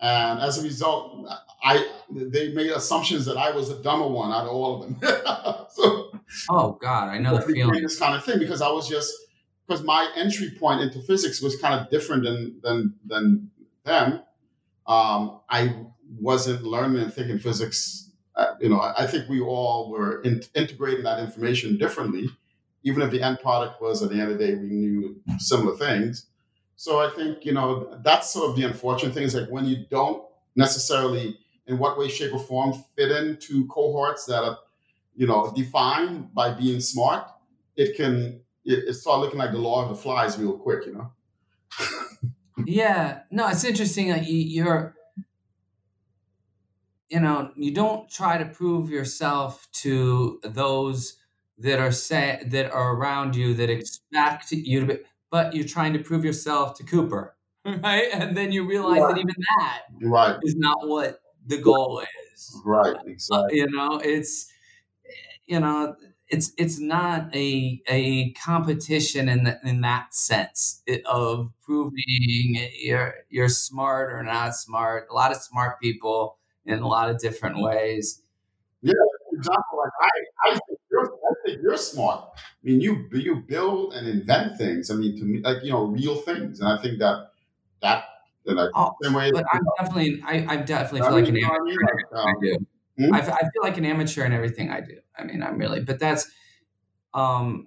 Speaker 2: and as a result, I they made assumptions that I was the dumber one out of all of them. so
Speaker 1: Oh God, I know the feeling.
Speaker 2: this kind of thing because I was just because my entry point into physics was kind of different than than than them. Um, I wasn't learning and thinking physics. Uh, you know, I, I think we all were in, integrating that information differently, even if the end product was at the end of the day we knew similar things. So I think you know that's sort of the unfortunate thing is like when you don't necessarily in what way, shape, or form fit into cohorts that are you know, defined by being smart, it can it, it start looking like the Lord of the Flies real quick, you know.
Speaker 1: Yeah, no, it's interesting. Like you, you're, you know, you don't try to prove yourself to those that are say that are around you that expect you to be, but you're trying to prove yourself to Cooper, right? And then you realize that even that
Speaker 2: Right,
Speaker 1: is not what the goal is.
Speaker 2: right,
Speaker 1: Uh,
Speaker 2: exactly.
Speaker 1: you know, it's you know, it's it's not a a competition in the, in that sense of proving you're you're smart or not smart. A lot of smart people in a lot of different ways.
Speaker 2: Yeah, example, like I, I think you're, you're smart. I mean, you you build and invent things. I mean, to me, like you know, real things, and I think that that like
Speaker 1: oh, same way. But I'm definitely, I, I definitely feel I like an amateur. I, mean, like, um, I do. Hmm? I, I feel like an amateur in everything I do. I mean, I'm really, but that's, um,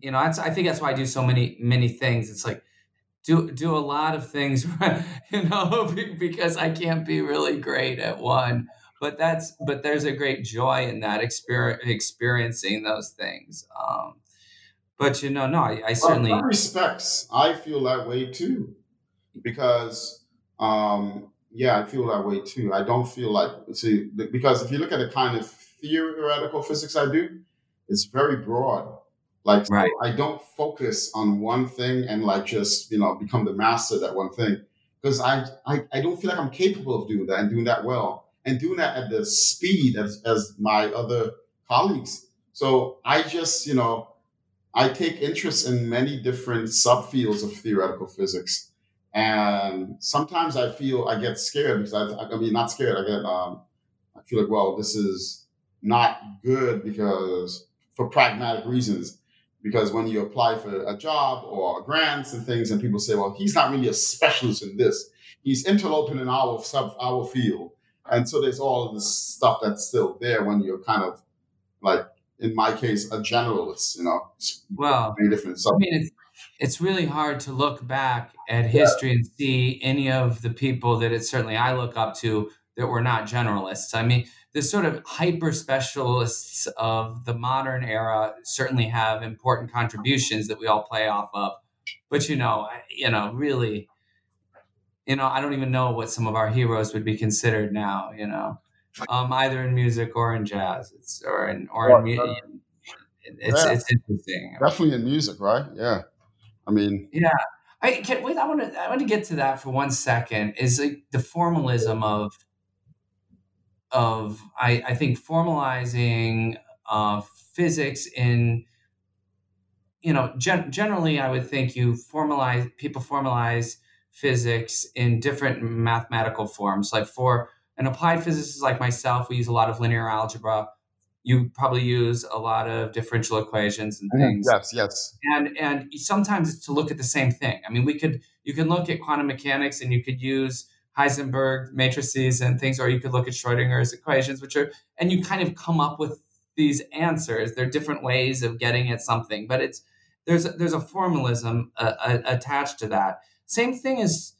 Speaker 1: you know, that's I think that's why I do so many many things. It's like do do a lot of things, you know, because I can't be really great at one. But that's but there's a great joy in that experience experiencing those things. Um, but you know, no, I, I certainly
Speaker 2: well, respects. I feel that way too, because um, yeah, I feel that way too. I don't feel like see because if you look at the kind of theoretical physics I do, it's very broad. Like right. so I don't focus on one thing and like just you know become the master that one thing because I, I I don't feel like I'm capable of doing that and doing that well and doing that at the speed as as my other colleagues. So I just you know I take interest in many different subfields of theoretical physics, and sometimes I feel I get scared because I I mean not scared I get um I feel like well this is not good because for pragmatic reasons. Because when you apply for a job or grants and things, and people say, "Well, he's not really a specialist in this; he's interloping in our sub our field," and so there's all of this stuff that's still there when you're kind of like, in my case, a generalist. You know,
Speaker 1: well, many different subjects. I mean, it's it's really hard to look back at history yeah. and see any of the people that it certainly I look up to that were not generalists. I mean, the sort of hyper specialists of the modern era certainly have important contributions that we all play off of. But you know, you know, really, you know, I don't even know what some of our heroes would be considered now. You know, um, either in music or in jazz, it's or in or in music. It's,
Speaker 2: yeah. it's interesting. Definitely in music, right? Yeah. I mean,
Speaker 1: yeah. I can wait. I want to. I want to get to that for one second. Is like the formalism of of I, I think formalizing uh, physics in you know gen- generally I would think you formalize people formalize physics in different mathematical forms like for an applied physicist like myself we use a lot of linear algebra you probably use a lot of differential equations and mm-hmm. things
Speaker 2: yes yes
Speaker 1: and and sometimes it's to look at the same thing i mean we could you can look at quantum mechanics and you could use Heisenberg matrices and things, or you could look at Schrodinger's equations, which are, and you kind of come up with these answers. There are different ways of getting at something, but it's there's a, there's a formalism uh, uh, attached to that. Same thing is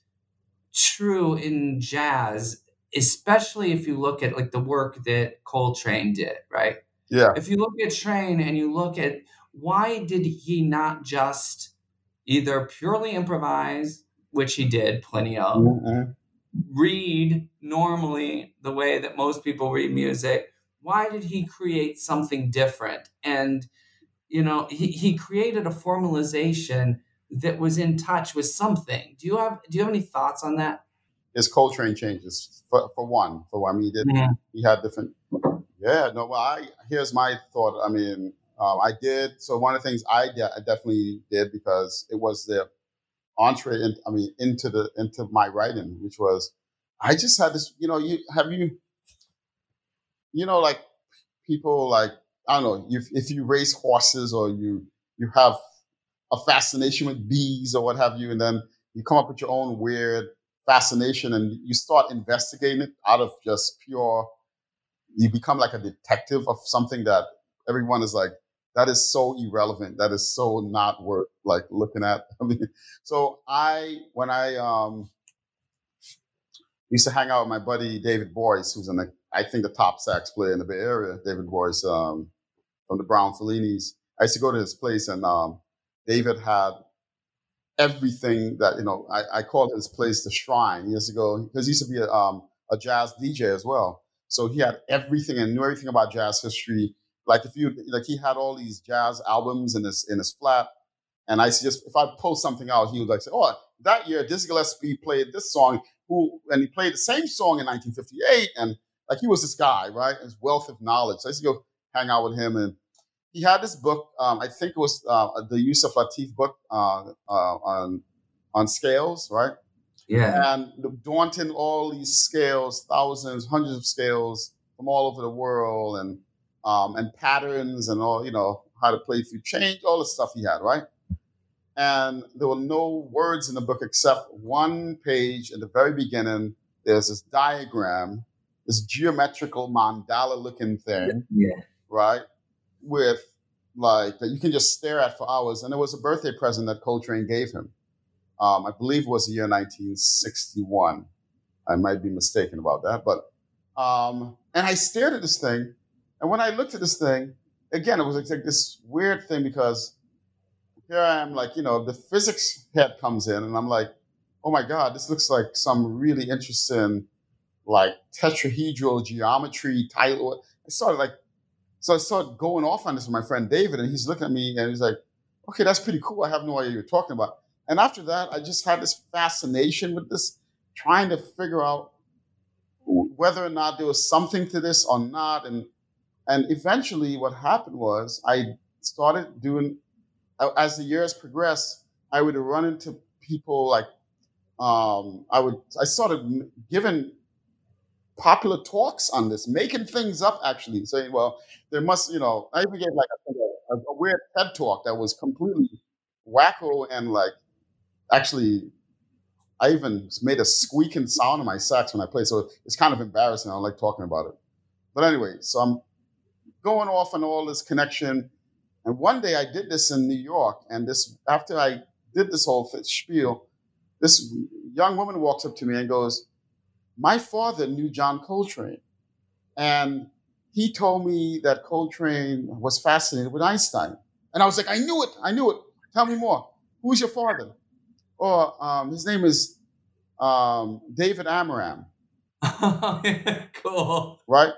Speaker 1: true in jazz, especially if you look at like the work that Coltrane did, right?
Speaker 2: Yeah.
Speaker 1: If you look at Train and you look at why did he not just either purely improvise, which he did plenty of, mm-hmm read normally the way that most people read music why did he create something different and you know he, he created a formalization that was in touch with something. Do you have do you have any thoughts on that?
Speaker 2: His coltrane changes for, for one for one. I mean he did mm-hmm. he had different yeah no well i here's my thought i mean um, i did so one of the things I, de- I definitely did because it was the entree in, I mean into the into my writing, which was I just had this, you know, you have you you know, like people like I don't know, if if you race horses or you you have a fascination with bees or what have you, and then you come up with your own weird fascination and you start investigating it out of just pure you become like a detective of something that everyone is like that is so irrelevant. That is so not worth like looking at. I mean, so I when I um used to hang out with my buddy David Boyce, who's in the I think the top sax player in the Bay Area. David Boyce um, from the Broun Fellinis. I used to go to his place, and um, David had everything that you know. I, I called his place the shrine. He used to go because he used to be a, um, a jazz DJ as well. So he had everything and knew everything about jazz history like if you like he had all these jazz albums in his in his flat, and I just if I post something out, he would like say, "Oh, that year Dizzy Gillespie played this song, who and he played the same song in 1958, and like he was this guy, right? His wealth of knowledge. So I used to go hang out with him, and he had this book. Um, I think it was uh, the Yusef Lateef book uh, uh, on on scales, right?
Speaker 1: Yeah.
Speaker 2: And daunting all these scales, thousands, hundreds of scales from all over the world, and um, and patterns and all, you know, how to play through change, all the stuff he had, right? And there were no words in the book except one page at the very beginning. There's this diagram, this geometrical mandala looking thing,
Speaker 1: Yeah.
Speaker 2: right? With like that you can just stare at for hours. And it was a birthday present that Coltrane gave him. Um, I believe it was the year 1961. I might be mistaken about that, but um, and I stared at this thing, and when I looked at this thing, again, it was like this weird thing because here I am, like you know, the physics head comes in, and I'm like, oh my god, this looks like some really interesting, like tetrahedral geometry title. I started like, so I started going off on this with my friend David, and he's looking at me, and he's like, okay, that's pretty cool. I have no idea you're talking about. And after that, I just had this fascination with this, trying to figure out whether or not there was something to this or not. And and eventually, what happened was I started doing as the years progressed. I would run into people like um, I would. I started giving popular talks on this, making things up actually, saying, "Well, there must," you know. I even gave like a, a weird TED talk that was completely wacko and like actually I even made a squeaking sound in my sax when I play. So it's kind of embarrassing. I don't like talking about it. But anyway, so I'm going off on all this connection. And one day I did this in New York. And this after I did this whole spiel, this young woman walks up to me and goes, My father knew John Coltrane. And he told me that Coltrane was fascinated with Einstein. And I was like, I knew it. I knew it. Tell me more. Who's your father? or um, his name is um, David Amram.
Speaker 1: cool.
Speaker 2: Right?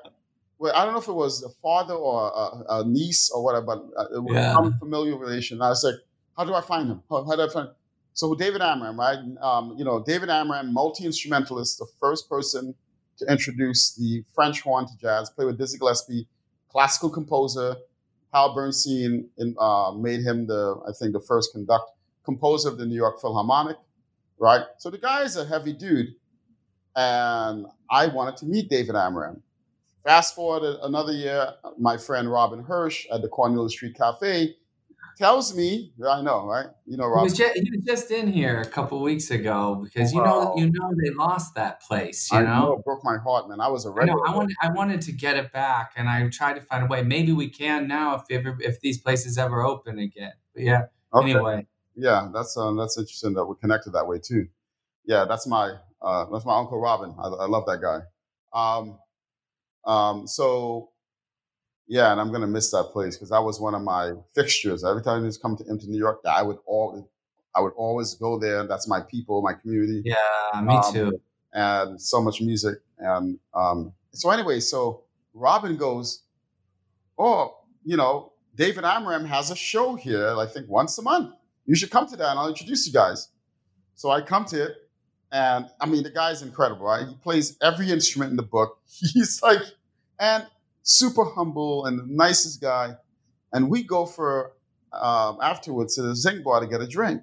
Speaker 2: Well, I don't know if it was a father or a, a niece or whatever, but uh, it was yeah. some familiar relation. I was like, how do I find him? How, how do I find him? So David Amram, right? Um, you know, David Amram, multi-instrumentalist, the first person to introduce the French horn to jazz, played with Dizzy Gillespie, classical composer. Hal Bernstein in, uh, made him the, I think, the first conductor composer of the New York Philharmonic, right? So the guy is a heavy dude. And I wanted to meet David Amram. Fast forward another year, my friend Robin Hirsch at the Cornelia Street Cafe tells me, I know, right? You know, Robin.
Speaker 1: He was just, he was just in here a couple weeks ago because you know, you know, they lost that place. You
Speaker 2: I
Speaker 1: know?
Speaker 2: know, it broke my heart, man. I was a regular.
Speaker 1: I, know, I wanted, I wanted to get it back, and I tried to find a way. Maybe we can now if ever, if these places ever open again. But yeah. Okay. Anyway,
Speaker 2: yeah, that's um, that's interesting that we're connected that way too. Yeah, that's my uh, that's my uncle Robin. I, I love that guy. Um, um, so yeah, and I'm gonna miss that place because that was one of my fixtures. Every time I come to into New York, I would always I would always go there. That's my people, my community.
Speaker 1: Yeah, me um, too.
Speaker 2: And so much music. And um, so anyway, so Robin goes, oh, you know, David Amram has a show here. I think once a month you should come to that and I'll introduce you guys. So I come to it, and I mean, the guy's incredible, right? He plays every instrument in the book. He's like, and super humble and the nicest guy. And we go for, um, afterwards to the Zinc Bar to get a drink.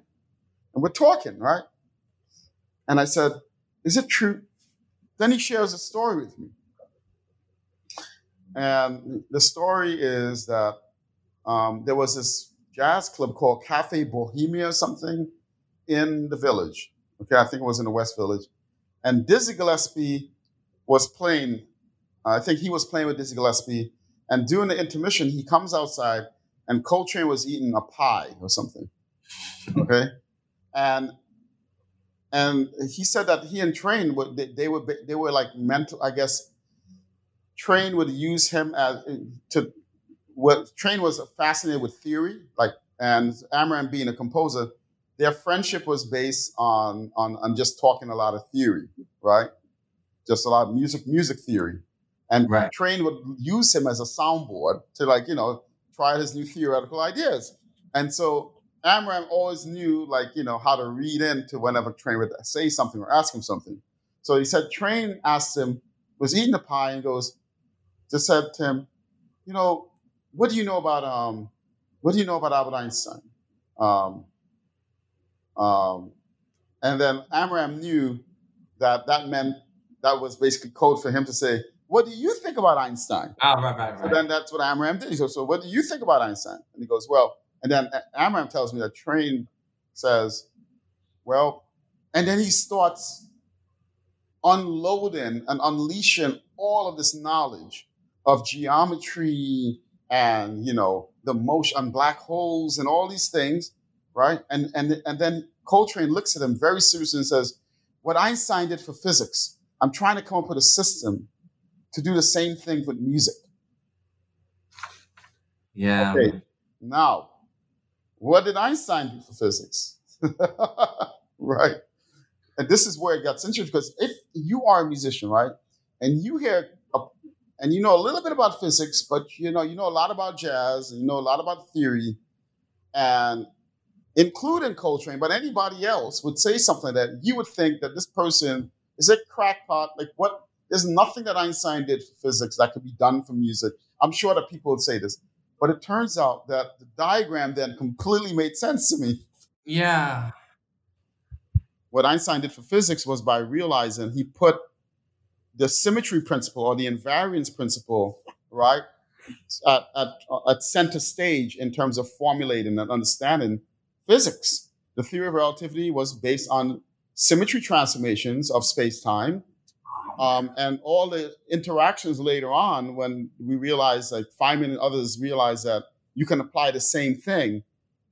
Speaker 2: And we're talking, right? And I said, Is it true? Then he shares a story with me. And the story is that um, there was this jazz club called Cafe Bohemia or something in the village. Okay, I think it was in the West Village. And Dizzy Gillespie was playing, I think he was playing with Dizzy Gillespie. And during the intermission, he comes outside and Coltrane was eating a pie or something. Okay. and and he said that he and Train would they, they were they were like mental, I guess. Train would use him as to what Train was fascinated with theory, like, and Amram being a composer, their friendship was based on, on, on just talking a lot of theory, right? Just a lot of music, music theory. And right. Train would use him as a soundboard to like, you know, try his new theoretical ideas. And so Amram always knew like, you know, how to read into whenever Train would say something or ask him something. So he said Train asked him, was eating the pie and goes, just said to him, you know, what do you know about um, what do you know about Albert Einstein? Um, um, and then Amram knew that that meant that was basically code for him to say, "What do you think about Einstein?"
Speaker 1: Oh, right, right, right.
Speaker 2: So then that's what Amram did. He goes, "So what do you think about Einstein?" And he goes, "Well," and then Amram tells me that Train says, "Well," and then he starts unloading and unleashing all of this knowledge of geometry and you know the motion on black holes and all these things, right? And and and then Coltrane looks at him very seriously and says, "What Einstein did for physics, I'm trying to come up with a system to do the same thing with music."
Speaker 1: Yeah.
Speaker 2: Okay. Now, what did Einstein do for physics? right. And this is where it gets interesting because if you are a musician, right, and you hear a, and you know a little bit about physics, but you know you know a lot about jazz, and you know a lot about theory, and including Coltrane, but anybody else would say something that you would think that this person is a crackpot. Like what? There's nothing that Einstein did for physics that could be done for music. I'm sure that people would say this, but it turns out that the diagram then completely made sense to me.
Speaker 1: Yeah.
Speaker 2: What Einstein did for physics was by realizing he put the symmetry principle or the invariance principle, right, at, at, at center stage in terms of formulating and understanding physics. The theory of relativity was based on symmetry transformations of space time. Um, and all the interactions later on, when we realized, like Feynman and others realized that you can apply the same thing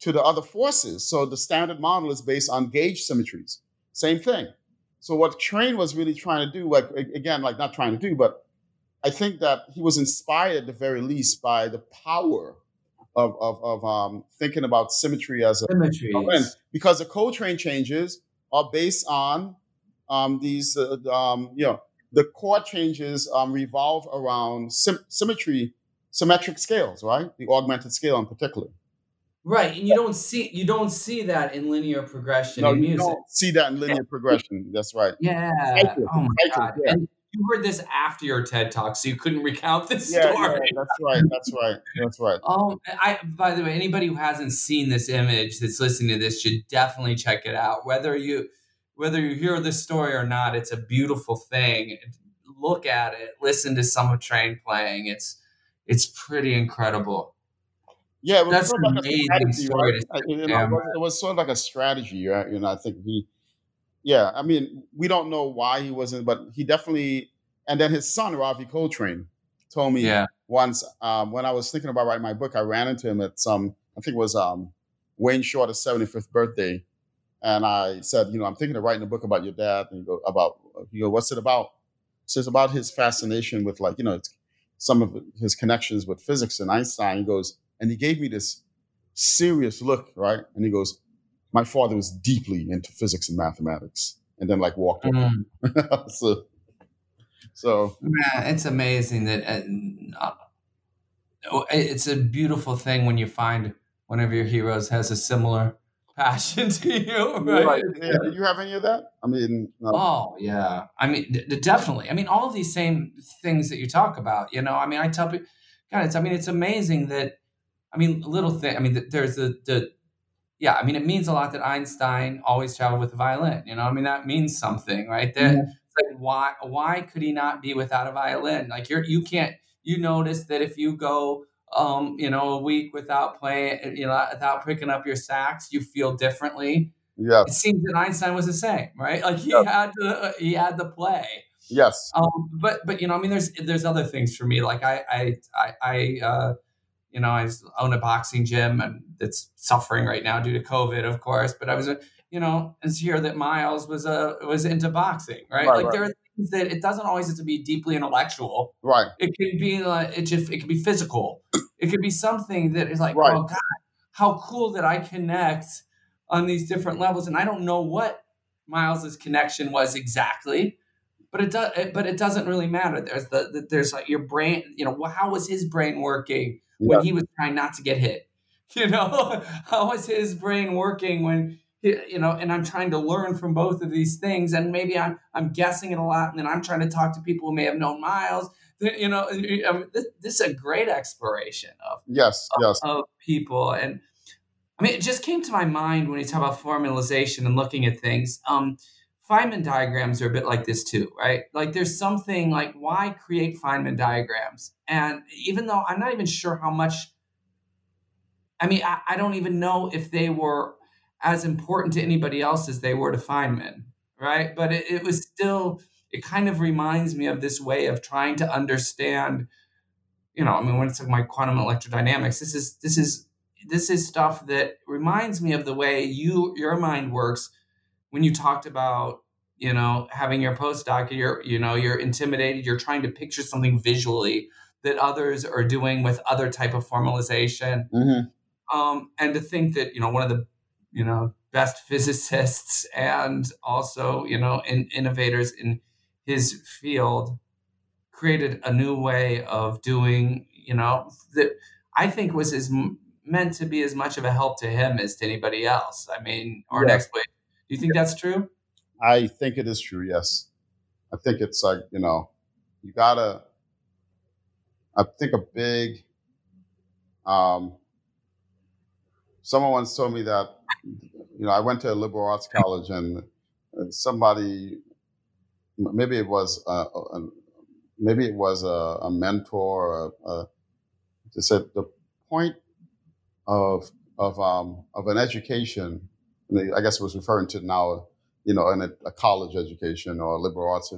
Speaker 2: to the other forces. So the standard model is based on gauge symmetries. Same thing. So what Train was really trying to do, like again, like not trying to do, but I think that he was inspired at the very least by the power of of, of um, thinking about symmetry as a
Speaker 1: Symmetries.
Speaker 2: because the Coltrane changes are based on um, these, uh, um, you know, the chord changes um, revolve around sim- symmetry, symmetric scales, right? The augmented scale in particular.
Speaker 1: Right, and you don't see you don't see that in linear progression
Speaker 2: No,
Speaker 1: in
Speaker 2: you
Speaker 1: music.
Speaker 2: don't see that in linear progression. That's right.
Speaker 1: Yeah.
Speaker 2: Cyclic,
Speaker 1: Oh my god.
Speaker 2: yeah.
Speaker 1: And you heard this after your TED talk, so you couldn't recount this
Speaker 2: Yeah,
Speaker 1: story.
Speaker 2: yeah, that's right. That's right. That's right.
Speaker 1: Um, I by the way, anybody who hasn't seen this image that's listening to this should definitely check it out. Whether you whether you hear this story or not, it's a beautiful thing. Look at it, listen to some of Train playing. It's it's pretty incredible.
Speaker 2: Yeah, it
Speaker 1: That's
Speaker 2: sort of like a
Speaker 1: amazing story
Speaker 2: right? You know, it was, it was sort of like a strategy, right? You know, I think he, yeah, I mean, we don't know why he wasn't, but he definitely. And then his son, Ravi Coltrane, told me
Speaker 1: Yeah.
Speaker 2: once um, when I was thinking about writing my book, I ran into him at some, I think it was um, Wayne Shorter's 75th birthday. And I said, you know, I'm thinking of writing a book about your dad. And he go, about, he go, what's it about? So it's about his fascination with like, you know, it's some of his connections with physics and Einstein. He goes, and he gave me this serious look, right? And he goes, my father was deeply into physics and mathematics. And then like walked away.
Speaker 1: Mm.
Speaker 2: so, so
Speaker 1: Yeah, it's amazing that uh, uh, it's a beautiful thing when you find one of your heroes has a similar passion to you, right?
Speaker 2: Right. Yeah. Do you have any of that? I mean, no.
Speaker 1: Oh yeah, I mean d- definitely. I mean all of these same things that you talk about. You know, I mean I tell people, God, it's I mean it's amazing that I mean little thing. I mean th- there's the the yeah. I mean it means a lot that Einstein always traveled with a violin. You know, I mean that means something, right? That it's like why why could he not be without a violin? Like you're you can't you notice that if you go um you know a week without playing you know without picking up your sax you feel differently
Speaker 2: Yeah,
Speaker 1: it seems that Einstein was the same, right? Like he
Speaker 2: Yeah.
Speaker 1: had to uh, he had to play.
Speaker 2: yes,
Speaker 1: Um, but but you know, I mean, there's there's other things for me. Like I I I, I uh, you know, I own a boxing gym and it's suffering right now due to COVID, of course. But I was, uh, you know, it's here that Miles was uh, was into boxing, right?
Speaker 2: Right,
Speaker 1: like
Speaker 2: right.
Speaker 1: there are things that it doesn't always have to be deeply intellectual.
Speaker 2: right,
Speaker 1: It can be like it just it can be physical. It could be something that is like,
Speaker 2: Right.
Speaker 1: oh God, how cool that I connect on these different levels. And I don't know what Miles's connection was exactly, but it does. But it doesn't really matter. There's the, the there's like your brain. You know, Well, how was his brain working when
Speaker 2: Yeah.
Speaker 1: he was trying not to get hit? You know, how was his brain working when? You know, and I'm trying to learn from both of these things, and maybe I'm I'm guessing it a lot, and then I'm trying to talk to people who may have known Miles you know, I mean, this, this, is a great exploration of
Speaker 2: yes,
Speaker 1: of,
Speaker 2: yes,
Speaker 1: of people, and I mean, it just came to my mind when you talk about formalization and looking at things. Um, Feynman diagrams are a bit like this too, right? Like there's something like why create Feynman diagrams? And even though I'm not even sure how much, I mean, I, I don't even know if they were as important to anybody else as they were to Feynman, right? But it, it was still, it kind of reminds me of this way of trying to understand, you know, I mean, when it's like my quantum electrodynamics, this is this is this is stuff that reminds me of the way you your mind works when you talked about you know having your postdoc you're you know you're intimidated you're trying to picture something visually that others are doing with other type of formalization
Speaker 2: mm-hmm.
Speaker 1: um, and to think that you know one of the you know best physicists and also you know in, innovators in his field created a new way of doing you know that i think was as meant to be as much of a help to him as to anybody else i mean or yeah. an exploit you think that's true?
Speaker 2: I think it is true. Yes, I think it's like you know, you gotta. I think a big. Um, someone once told me that, you know, I went to a liberal arts college and somebody, maybe it was a, a maybe it was a, a mentor, a, a, said the point of of um, of an education I guess it was referring to now, you know, in a, college education or liberal arts.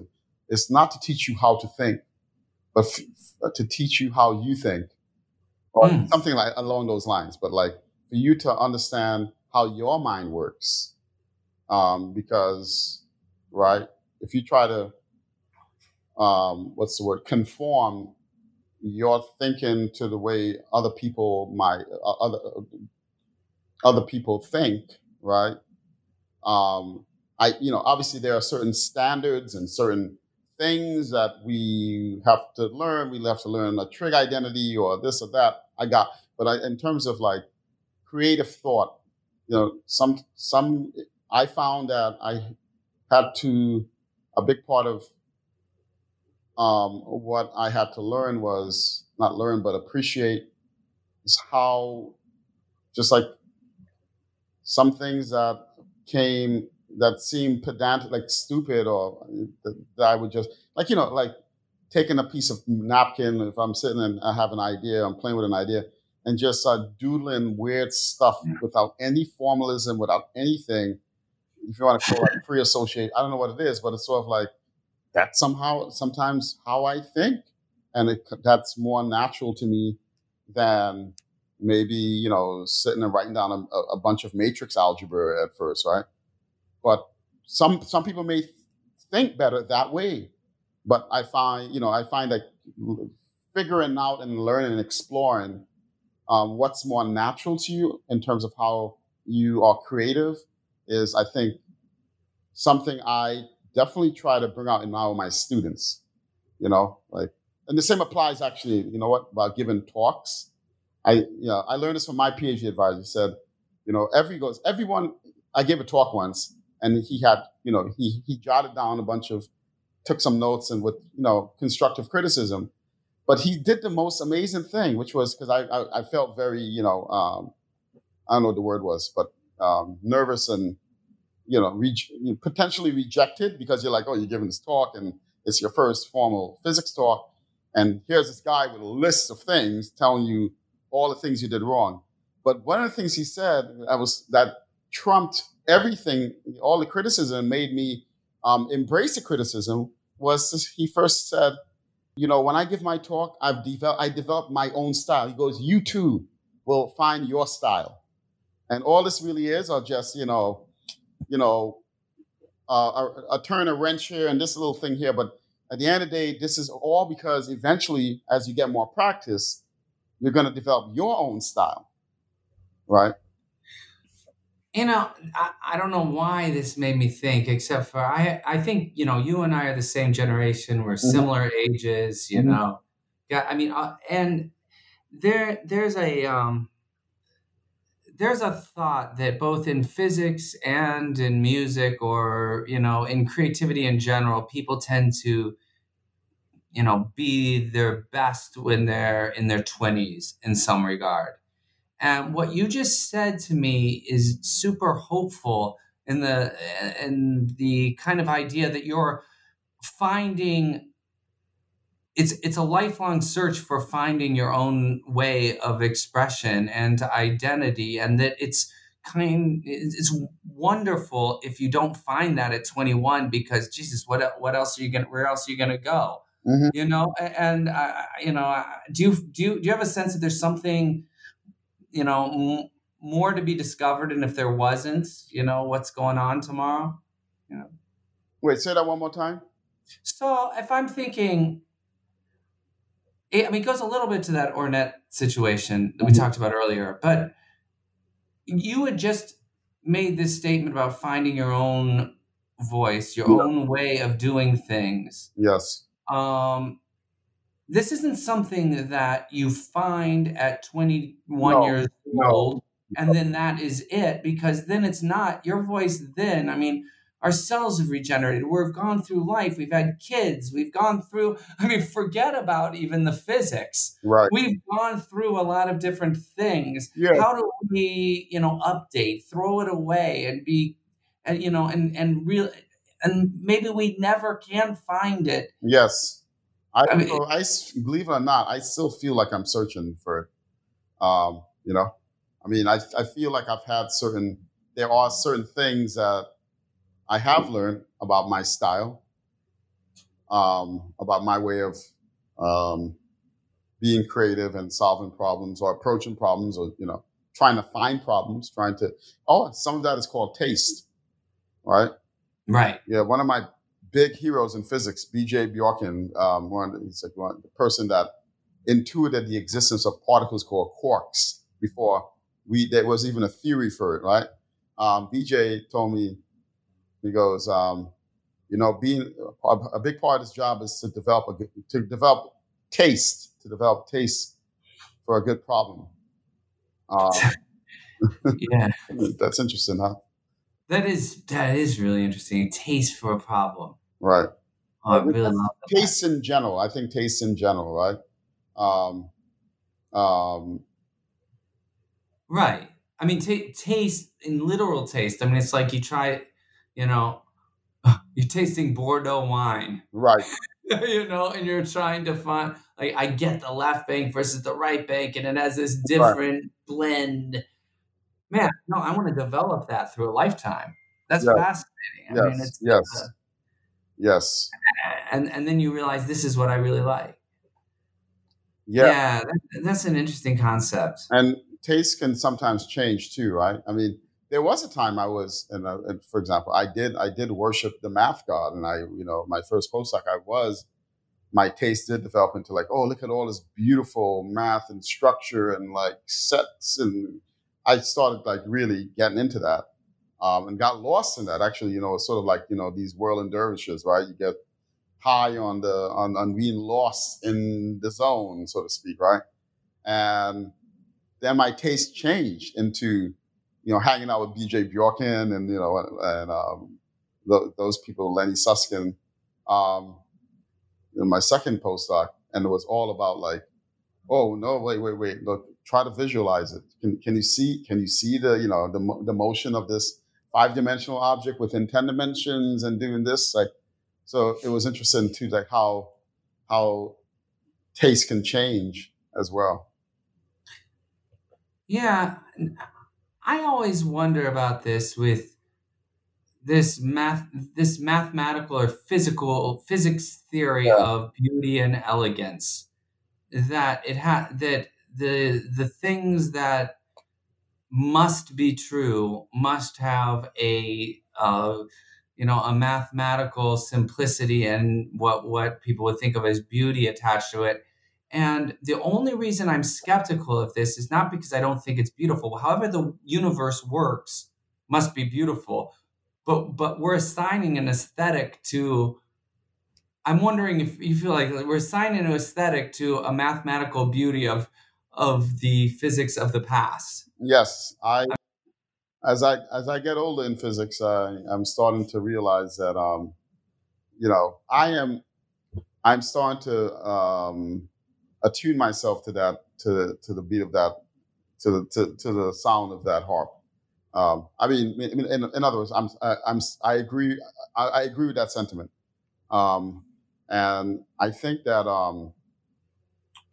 Speaker 2: It's not to teach you how to think, but f- uh, to teach you how you think, or mm. something like along those lines. But like for you to understand how your mind works, um, because right, if you try to, um, what's the word, conform your thinking to the way other people might uh, other other people think right? Um, I, you know, obviously there are certain standards and certain things that we have to learn. We have to learn a trig identity or this or that. I got, but I, in terms of like creative thought, you know, some some I found that I had to a big part of um, what I had to learn was not learn but appreciate is how just like some things that came that seemed pedantic, like stupid, or that I would just like you know like taking a piece of napkin if I'm sitting and I have an idea, I'm playing with an idea, and just doodling weird stuff without any formalism, without anything. If you want to call it free associate, I don't know what it is, but it's sort of like that's somehow sometimes how I think, and it, that's more natural to me than maybe you know sitting and writing down a, a bunch of matrix algebra at first, right? But some some people may think better that way. But I find you know I find that figuring out and learning and exploring um, what's more natural to you in terms of how you are creative is I think something I definitely try to bring out in now my students. You know, like and the same applies actually. You know what about giving talks? I, you know, I learned this from my PhD advisor. He said, you know, every goes everyone. I gave a talk once, and he had, you know, he he jotted down a bunch of, took some notes, and with you know constructive criticism. But he did the most amazing thing, which was because I, I, I felt very you know um, I don't know what the word was, but um, nervous and you know re- potentially rejected because you're like, oh, you're giving this talk and it's your first formal physics talk, and here's this guy with a list of things telling you all the things you did wrong. But one of the things he said that was that trumped everything, all the criticism made me um, embrace the criticism was he first said, you know, when I give my talk, I've developed I developed my own style. He goes, you too will find your style. And all this really is are just, you know, you know, uh, a, a turn a wrench here and this little thing here. But at the end of the day, this is all because eventually, as you get more practice, you're going to develop your own style, right?
Speaker 1: You know, I, I don't know why this made me think, except for I I think you know you and I are the same generation. We're mm-hmm. similar ages. You mm-hmm. know, yeah. I mean, uh, and there there's a um, there's a thought that both in physics and in music, or you know, in creativity in general, people tend to you know, be their best when they're in their 20s in some regard. And what you just said to me is super hopeful in the in the kind of idea that you're finding it's it's a lifelong search for finding your own way of expression and identity and that it's kind it's wonderful if you don't find that at 21 because jesus what what else are you going where else are you going to go mm-hmm. you know and uh, you know do you do you do you have a sense that there's something you know m- more to be discovered and if there wasn't you know what's going on tomorrow you know
Speaker 2: wait say that one more time
Speaker 1: so if i'm thinking it, i mean it goes a little bit to that ornette situation that we mm-hmm. talked about earlier but you had just made this statement about finding your own voice, your yeah. own way of doing things.
Speaker 2: Yes.
Speaker 1: Um, this isn't something that you find at 21 no, years old and then that is it because then it's not your voice then i mean our cells have regenerated. We've gone through life. We've had kids. We've gone through, I mean, forget about even the physics.
Speaker 2: Right.
Speaker 1: We've gone through a lot of different things. Yeah. How do we, you know, update, throw it away and be, and, you know, and, and real, and maybe we never can find it.
Speaker 2: Yes. I, I, mean, I believe it or not, I still feel like I'm searching for it. Um, you know, I mean, I, I feel like I've had certain, there are certain things that I have learned about my style, um, about my way of um, being creative and solving problems or approaching problems or, you know, trying to find problems, trying to, oh, some of that is called taste, right?
Speaker 1: Right.
Speaker 2: Yeah. One of my big heroes in physics, B.J. Bjorken, um, one, he's like one, the person that intuited the existence of particles called quarks before we, there was even a theory for it, right? Um, BJ told me he goes, um, you know, being a, a, big part of his job is to develop a to develop taste, to develop taste for a good problem. Um,
Speaker 1: yeah,
Speaker 2: that's interesting, huh?
Speaker 1: That is that is really interesting. Taste for a problem,
Speaker 2: right?
Speaker 1: Oh, I really love
Speaker 2: taste in general. I think taste in general, right? Um, um,
Speaker 1: right. I mean, t- taste in literal taste. I mean, it's like you try you know, you're tasting Bordeaux wine.
Speaker 2: Right.
Speaker 1: you know, and you're trying to find like I get the left bank versus the right bank, and it has this different right. blend. Man, no, I want to develop that through a lifetime. That's yes. fascinating. I
Speaker 2: yes. mean, it's yes, uh, yes.
Speaker 1: And and then you realize this is what I really like. Yeah, yeah that, that's an interesting concept.
Speaker 2: And taste can sometimes change too, right? I mean, there was a time I was, and, uh, and for example, I did I did worship the math god, and I you know my first postdoc I was my taste did develop into like oh look at all this beautiful math and structure and like sets and I started like really getting into that um, and got lost in that actually you know it's sort of like you know these whirling dervishes right you get high on the on, on being lost in the zone so to speak right and then my taste changed into you know, hanging out with BJ Bjorken and, you know, and um, th- those people, Lenny Susskind, um, my second postdoc. And it was all about like, oh, no, wait, wait, wait, look, try to visualize it. Can, can you see, can you see the, you know, the, the motion of this five dimensional object within 10 dimensions and doing this? Like, so it was interesting too, like how, how taste can change as well.
Speaker 1: Yeah. I always wonder about this with this math this mathematical or physical physics theory yeah. of beauty and elegance that it ha- that the the things that must be true must have a uh, you know a mathematical simplicity and what what people would think of as beauty attached to it and the only reason I'm skeptical of this is not because I don't think it's beautiful. However, the universe works must be beautiful. But but we're assigning an aesthetic to I'm wondering if you feel like we're assigning an aesthetic to a mathematical beauty of of the physics of the past.
Speaker 2: Yes, I as I as I get older in physics, I, I'm starting to realize that um, you know I am I'm starting to um, attune myself to that, to to the beat of that, to the to, to the sound of that harp. Um, I mean, in, in, in, other words, I'm I, I'm I agree I, I agree with that sentiment, um, and I think that um,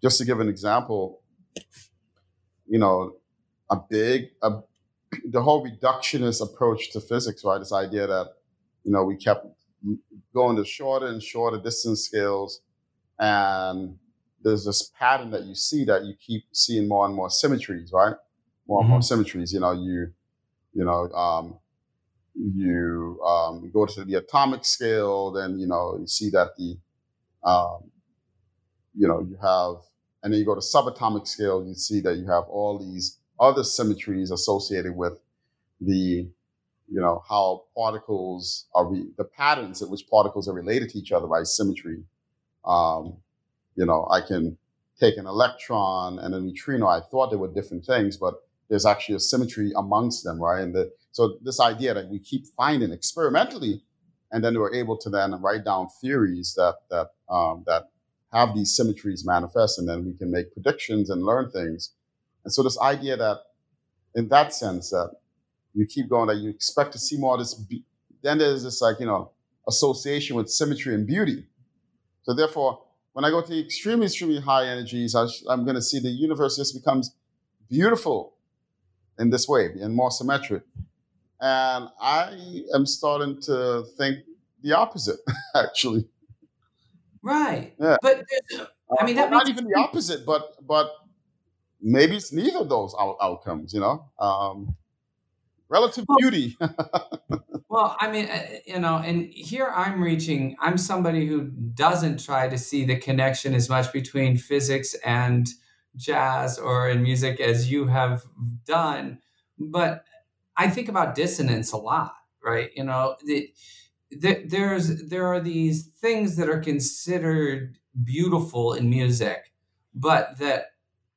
Speaker 2: just to give an example, you know, a big a, the whole reductionist approach to physics, right? This idea that you know we kept going to shorter and shorter distance scales, and there's this pattern that you see that you keep seeing more and more symmetries, right? More mm-hmm. and more mm-hmm. symmetries. You know, you you know, um, you um, go to the atomic scale, then you know you see that the um, you know you have, and then you go to subatomic scale, you see that you have all these other symmetries associated with the you know how particles are re- the patterns at which particles are related to each other by symmetry. Um, you know, I can take an electron and a neutrino. I thought they were different things, but there's actually a symmetry amongst them, right? And the, so this idea that we keep finding experimentally, and then we're able to then write down theories that that um, that have these symmetries manifest, and then we can make predictions and learn things. And so this idea that, in that sense, that you keep going, that you expect to see more of this. Be- then there's this like you know association with symmetry and beauty. So therefore, when I go to extremely extremely high energies, I am going to see the universe just becomes beautiful in this way and more symmetric. And I am starting to think the opposite, actually.
Speaker 1: Right. Yeah. But I mean, that
Speaker 2: not even the opposite, but but maybe it's neither of those out- outcomes. You know, um, relative well, beauty.
Speaker 1: well, I mean, uh, you know, and here I'm reaching. I'm somebody who doesn't try to see the connection as much between physics and jazz or in music as you have done, but I think about dissonance a lot, right? You know, the, the, there's there are these things that are considered beautiful in music, but that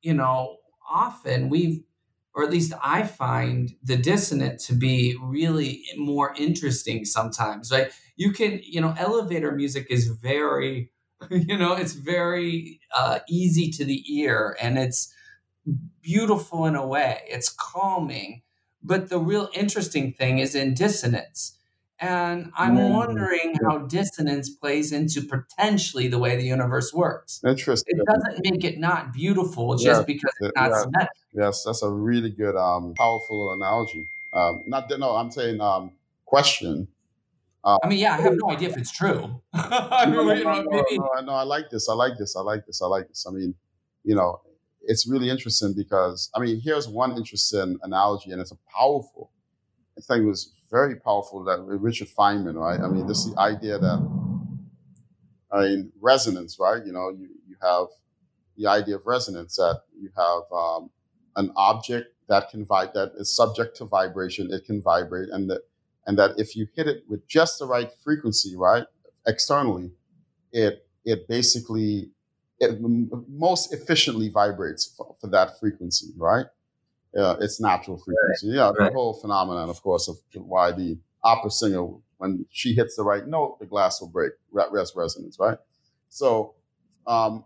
Speaker 1: you know often we've or at least I find the dissonant to be really more interesting sometimes, right? You can, you know, elevator music is very you know, it's very uh, easy to the ear and it's beautiful in a way. It's calming. But the real interesting thing is in dissonance. And I'm mm-hmm. wondering how dissonance plays into potentially the way the universe works.
Speaker 2: Interesting.
Speaker 1: It doesn't make it not beautiful just yeah, because it's not yeah. symmetric.
Speaker 2: Yes, that's a really good, um, powerful analogy. Um, not no, I'm saying um, question.
Speaker 1: Um, I mean, yeah, I have no idea if it's true. I
Speaker 2: mean, no, no, no, no, no, I like this. I like this. I like this. I like this. I mean, you know, it's really interesting because I mean, here's one interesting analogy, and it's a powerful. I think it was very powerful that Richard Feynman, right? I mean, this the idea that I mean resonance, right? You know, you you have the idea of resonance that you have um, an object that can vibrate that is subject to vibration, it can vibrate, and that and that if you hit it with just the right frequency, right, externally, it it basically it most efficiently vibrates for, for that frequency, right? Uh, its natural frequency. Right. Yeah, the right. whole phenomenon, of course, of why the opera singer, when she hits the right note, the glass will break. Rest resonance, right? So, um,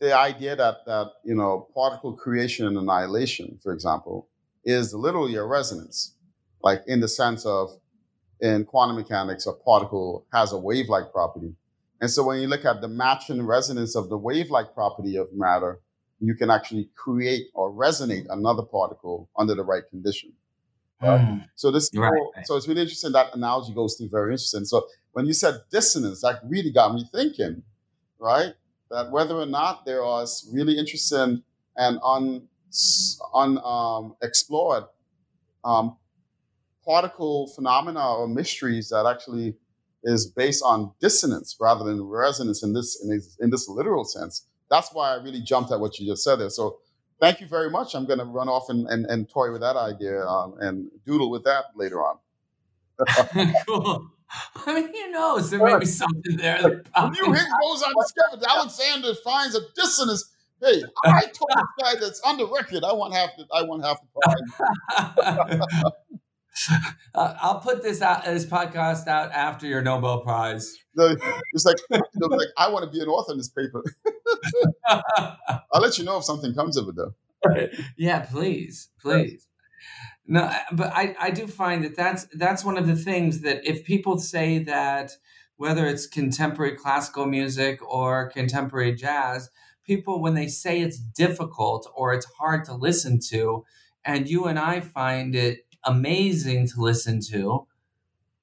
Speaker 2: the idea that that you know particle creation and annihilation, for example, is literally a resonance like in the sense of in quantum mechanics, a particle has a wave-like property. And so when you look at the matching resonance of the wave-like property of matter, you can actually create or resonate another particle under the right condition. Right? Mm. So this right. whole, so it's really interesting. That analogy goes through very interesting. So when you said dissonance, that really got me thinking, right? That whether or not there are really interesting and un, un um, explored um, particle phenomena or mysteries that actually is based on dissonance rather than resonance in this in this, in this literal sense. That's why I really jumped at what you just said there. So thank you very much. I'm going to run off and, and, and toy with that idea um, and doodle with that later on.
Speaker 1: cool. I mean, who knows? There may be something there.
Speaker 2: New Higgs boson discovered. Alexander finds a dissonance. Hey, I told this guy that's on the record. I want half the. I want half the prize.
Speaker 1: Uh, I'll put this out this podcast out after your Nobel Prize.
Speaker 2: No, it's like, like I want to be an author in this paper. I'll let you know if something comes of it, though.
Speaker 1: yeah, please, please. No, but I, I do find that that's that's one of the things that if people say that whether it's contemporary classical music or contemporary jazz, people when they say it's difficult or it's hard to listen to, and you and I find it amazing to listen to,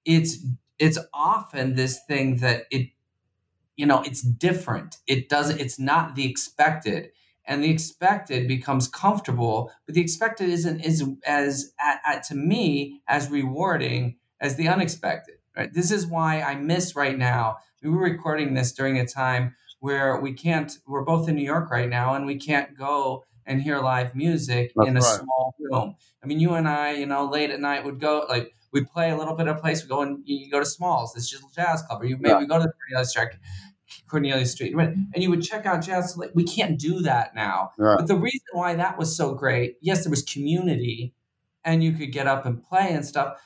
Speaker 1: it's it's often this thing that it you know it's different. It doesn't. It's not the expected and the expected becomes comfortable but the expected isn't is as at, at, to me as rewarding as the unexpected right this is why i miss right now we were recording this during a time where we can't we're both in new york right now and we can't go and hear live music That's in a right. small room i mean you and i you know late at night would go like we play a little bit of place we go and you go to smalls this just a jazz club or you maybe yeah. go to the track Cornelia Street, and you would check out jazz. Like, we can't do that now. Right. But the reason why that was so great, yes, there was community, and you could get up and play and stuff.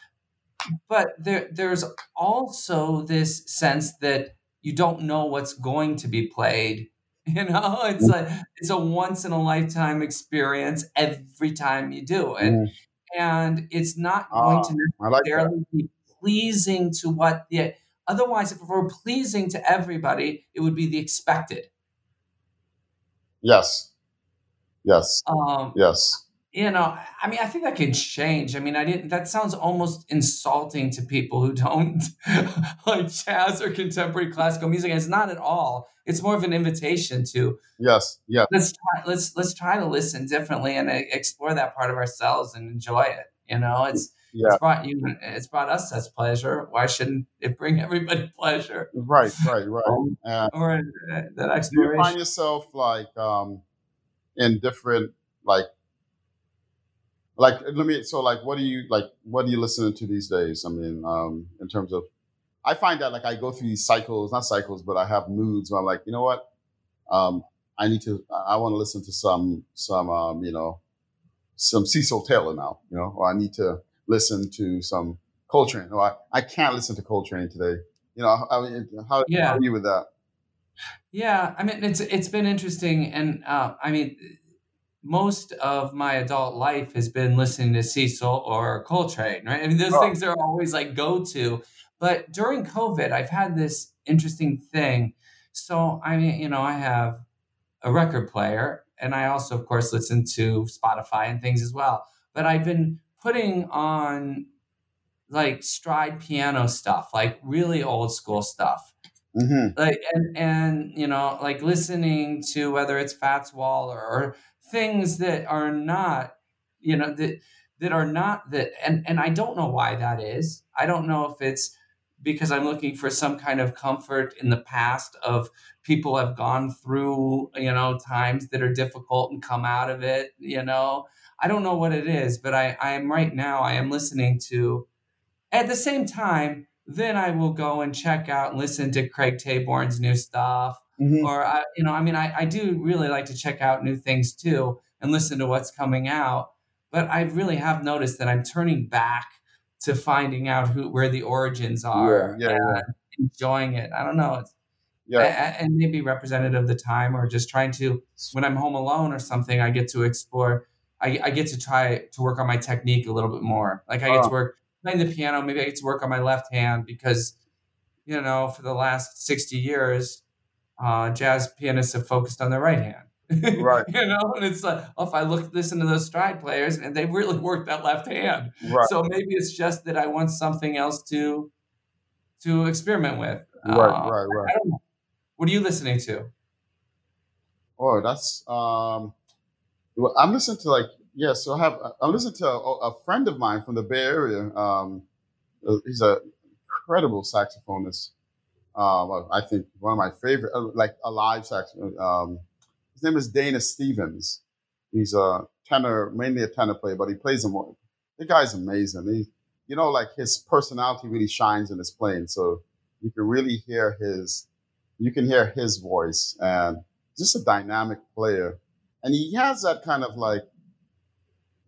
Speaker 1: But there, there's also this sense that you don't know what's going to be played. You know, it's like it's a once in a lifetime experience every time you do it, mm. and it's not going to ah, necessarily like be pleasing to what the Otherwise, if we're pleasing to everybody, it would be the expected.
Speaker 2: Yes. Yes. Um, yes.
Speaker 1: You know, I mean, I think that can change. I mean, I didn't. That sounds almost insulting to people who don't like jazz or contemporary classical music. And it's not at all. It's more of an invitation to
Speaker 2: yes, yeah.
Speaker 1: Let's try, let's let's try to listen differently and explore that part of ourselves and enjoy it. You know, it's yeah. it's brought you it's brought us such pleasure. Why shouldn't it bring everybody pleasure?
Speaker 2: Right right right. Um, uh,
Speaker 1: or uh, that
Speaker 2: exploration you find yourself like um in different like like let me so like what do you like what are you listening to these days? I mean um in terms of i find that like i go through these cycles not cycles but i have moods where i'm like you know what? Um i need to i want to listen to some some um you know some cecil taylor now you know or i need to listen to some Coltrane. No, I, I can't listen to Coltrane today. You know, I mean, how, yeah. how are you with that?
Speaker 1: Yeah, I mean, it's it's been interesting, and uh, I mean, most of my adult life has been listening to Cecil or Coltrane, right? I mean, those oh. things are always like go to. But during COVID, I've had this interesting thing. So I mean, you know, I have a record player, and I also, of course, listen to Spotify and things as well. But I've been putting on like stride piano stuff, like really old school stuff. Mm-hmm. Like and and you know, like listening to whether it's Fats Waller or things that are not, you know, that that are not that and and I don't know why that is. I don't know if it's because I'm looking for some kind of comfort in the past of people have gone through, you know, times that are difficult and come out of it, you know. I don't know what it is, but I, I am right now, I am listening to, at the same time, then I will go and check out and listen to Craig Taborn's new stuff. Mm-hmm. Or, I, you know, I mean, I, I do really like to check out new things too and listen to what's coming out. But I really have noticed that I'm turning back to finding out who where the origins are yeah, yeah, and yeah. enjoying it. I don't know. It's, yeah. and maybe representative of the time or just trying to when i'm home alone or something i get to explore I, I get to try to work on my technique a little bit more. Like I get oh. to work playing the piano. Maybe I get to work on my left hand because, you know, for the last sixty years, uh, jazz pianists have focused on their right hand.
Speaker 2: Right.
Speaker 1: you know, and it's like, oh, if I look listen to those stride players, and they really work that left hand. Right. So maybe it's just that I want something else to to experiment with.
Speaker 2: Right, uh, right, right.
Speaker 1: What are you listening to?
Speaker 2: Oh, that's um well, I'm listening to like yeah. So I have I'm listening to a, a friend of mine from the Bay Area. Um, uh, he's a incredible saxophonist. Um, I think one of my favorite, uh, like a live saxophone. Um, his name is Dayna Stephens. He's a tenor, mainly a tenor player, but he plays them. The guy's amazing. He, you know, like his personality really shines in his playing. So you can really hear his, you can hear his voice, and just a dynamic player and he has that kind of like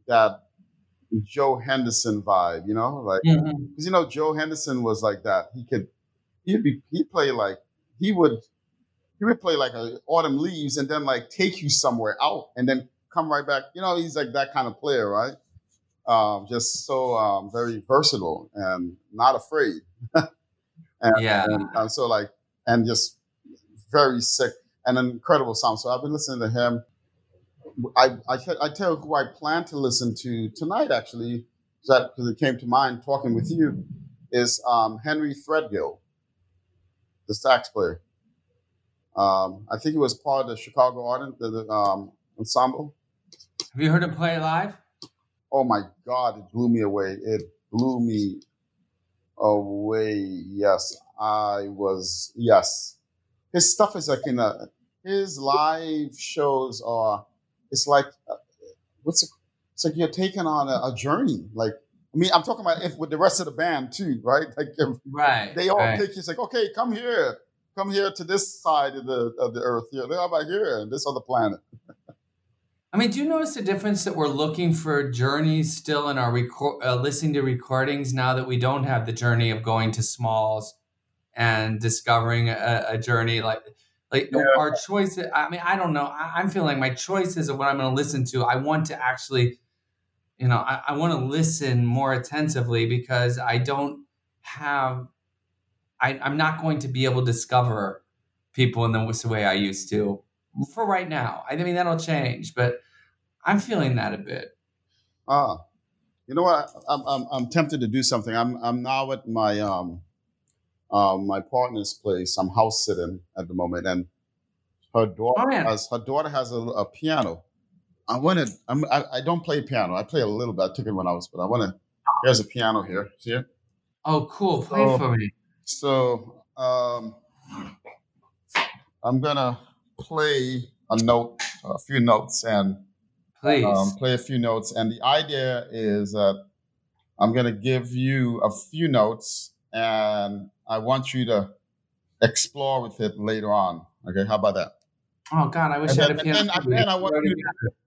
Speaker 2: that Joe Henderson vibe, you know, like because
Speaker 1: Mhm.
Speaker 2: you know Joe Henderson was like that. He could he'd be he'd play like he would he would play like a autumn leaves and then like take you somewhere out and then come right back. You know, he's like that kind of player, right? Um, just so um, very versatile and not afraid. and,
Speaker 1: Yeah.
Speaker 2: and, and so like and just very sick and an incredible sound. So I've been listening to him. I I, I tell you who I plan to listen to tonight actually, that because it came to mind talking with you, is um, Henry Threadgill, the sax player. Um, I think he was part of the Chicago Art the, the, um, ensemble.
Speaker 1: Have you heard him play live?
Speaker 2: Oh my God, it blew me away. It blew me away. Yes, I was. Yes, his stuff is like in a his live shows are. It's like uh, what's it? It's like you're taking on a, a journey. Like I mean, I'm talking about if with the rest of the band too, right? Like
Speaker 1: Right.
Speaker 2: they all
Speaker 1: right.
Speaker 2: take you. It's like okay, come here, come here to this side of the of the earth. Here, how about here, and this other planet?
Speaker 1: I mean, do you notice the difference that we're looking for journeys still in our record, uh, listening to recordings now that we don't have the journey of going to Smalls and discovering a, a journey like like
Speaker 2: Yeah.
Speaker 1: our choice. I mean, I don't know. I, I'm feeling like my choices of what I'm going to listen to. I want to actually, you know, I, I want to listen more attentively because I don't have. I, I'm not going to be able to discover people in the way I used to for right now. I mean, that'll change, but I'm feeling that a bit.
Speaker 2: Ah, you know what? I'm, I'm, I'm tempted to do something. I'm, I'm now at my, um, um, my partner's place. I'm house sitting at the moment, and her daughter
Speaker 1: Oh,
Speaker 2: has her daughter has a, a piano. I want to. I'm, I, I don't play piano. I play a little bit. I took it when I was, but I want to. There's a piano here. See it?
Speaker 1: Oh, cool. Play
Speaker 2: Oh.
Speaker 1: for me.
Speaker 2: So um, I'm gonna play a note, a few notes, and
Speaker 1: Please.
Speaker 2: um, play a few notes. And the idea is that I'm going to give you a few notes, and I want you to explore with it later on. Okay, how about that?
Speaker 1: oh, God, I wish
Speaker 2: And
Speaker 1: I
Speaker 2: then,
Speaker 1: had a
Speaker 2: and then, and then I want you,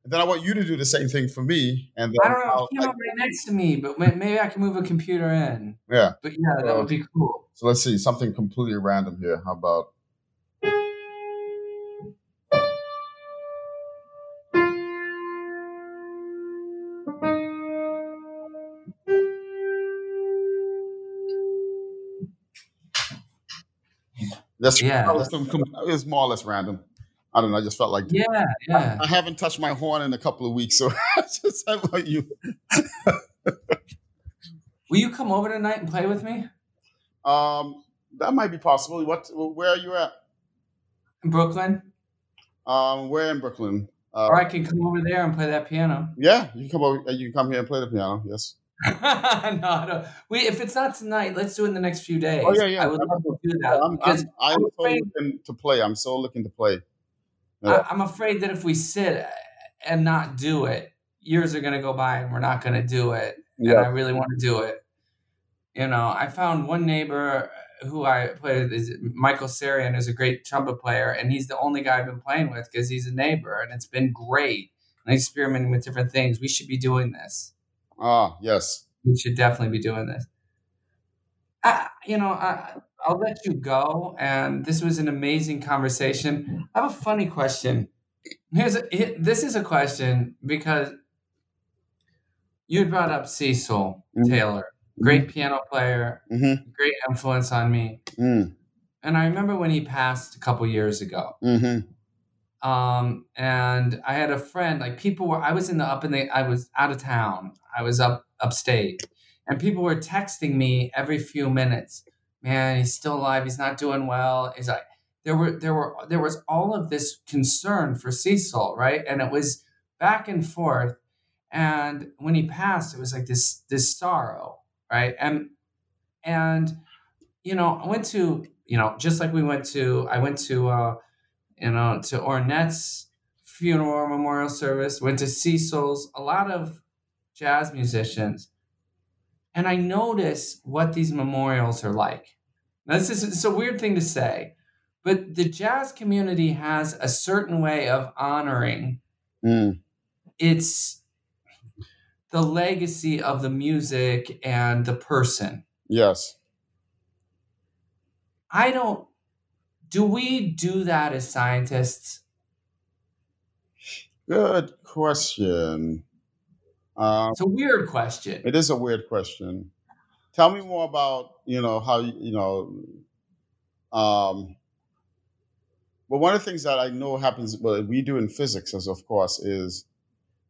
Speaker 2: and then I want you to do the same thing for me. And then
Speaker 1: I don't know.
Speaker 2: I'll-
Speaker 1: Piano right next to me, but maybe I can move a computer in.
Speaker 2: yeah.
Speaker 1: But yeah, that would be cool.
Speaker 2: So let's see something completely random here. How about? That's
Speaker 1: Yeah.
Speaker 2: some- some- more or less random. I don't know. I just felt like
Speaker 1: Yeah, yeah.
Speaker 2: I haven't touched my horn in a couple of weeks, so I just I want you.
Speaker 1: Will you come over tonight and play with me
Speaker 2: Um, that might be possible. What? Where are you at?
Speaker 1: in Brooklyn?
Speaker 2: Um, where in Brooklyn? Uh,
Speaker 1: Or I can come over there and play that piano.
Speaker 2: Yeah, you can come over. You can come here and play the piano. Yes.
Speaker 1: no, I don't. We, if it's not tonight, let's do it in the next few days.
Speaker 2: Oh, yeah, yeah.
Speaker 1: I would love to do that
Speaker 2: I'm,
Speaker 1: because
Speaker 2: I'm, I'm
Speaker 1: I'm
Speaker 2: so
Speaker 1: afraid-
Speaker 2: looking to play. I'm so looking to play. Yeah.
Speaker 1: I, I'm afraid that if we sit and not do it, years are going to go by and we're not going to do it. And I really want to do it. You know, I found one neighbor who I played is Michael Sarian, is a great trumpet player, and he's the only guy I've been playing with because he's a neighbor, and it's been great. And experimenting with different things. We should be doing this.
Speaker 2: Ah, yes.
Speaker 1: We should definitely be doing this. I, you know, I, I'll let you go. And this was an amazing conversation. I have a funny question. Here's a, here- this is a question because you had brought up Cecil
Speaker 2: Mhm.
Speaker 1: Taylor, great piano player,
Speaker 2: Mm-hmm.
Speaker 1: great influence on me.
Speaker 2: Mm,
Speaker 1: And I remember when he passed a couple years ago.
Speaker 2: mm-hmm.
Speaker 1: um and i had a friend like people were i was in the up in the i was out of town. I was up upstate. And people were texting me every few minutes. Man he's still alive. He's not doing well. He's like there were there were there was all of this concern for cecil right? And it was back and forth. And when he passed it was like this this sorrow right and and you know i went to you know just like we went to i went to uh you know, to Ornette's funeral memorial service, went to Cecil's, a lot of jazz musicians. And I notice what these memorials are like. Now, this is it's a weird thing to say, but the jazz community has a certain way of honoring
Speaker 2: Mm,
Speaker 1: its the legacy of the music and the person.
Speaker 2: Yes.
Speaker 1: I don't do we do that as scientists?
Speaker 2: Good question. Um,
Speaker 1: It's a weird question.
Speaker 2: it is a weird question. Tell me more about you know how you know. Um, well, one of the things that I know happens, well, we do in physics, as of course, is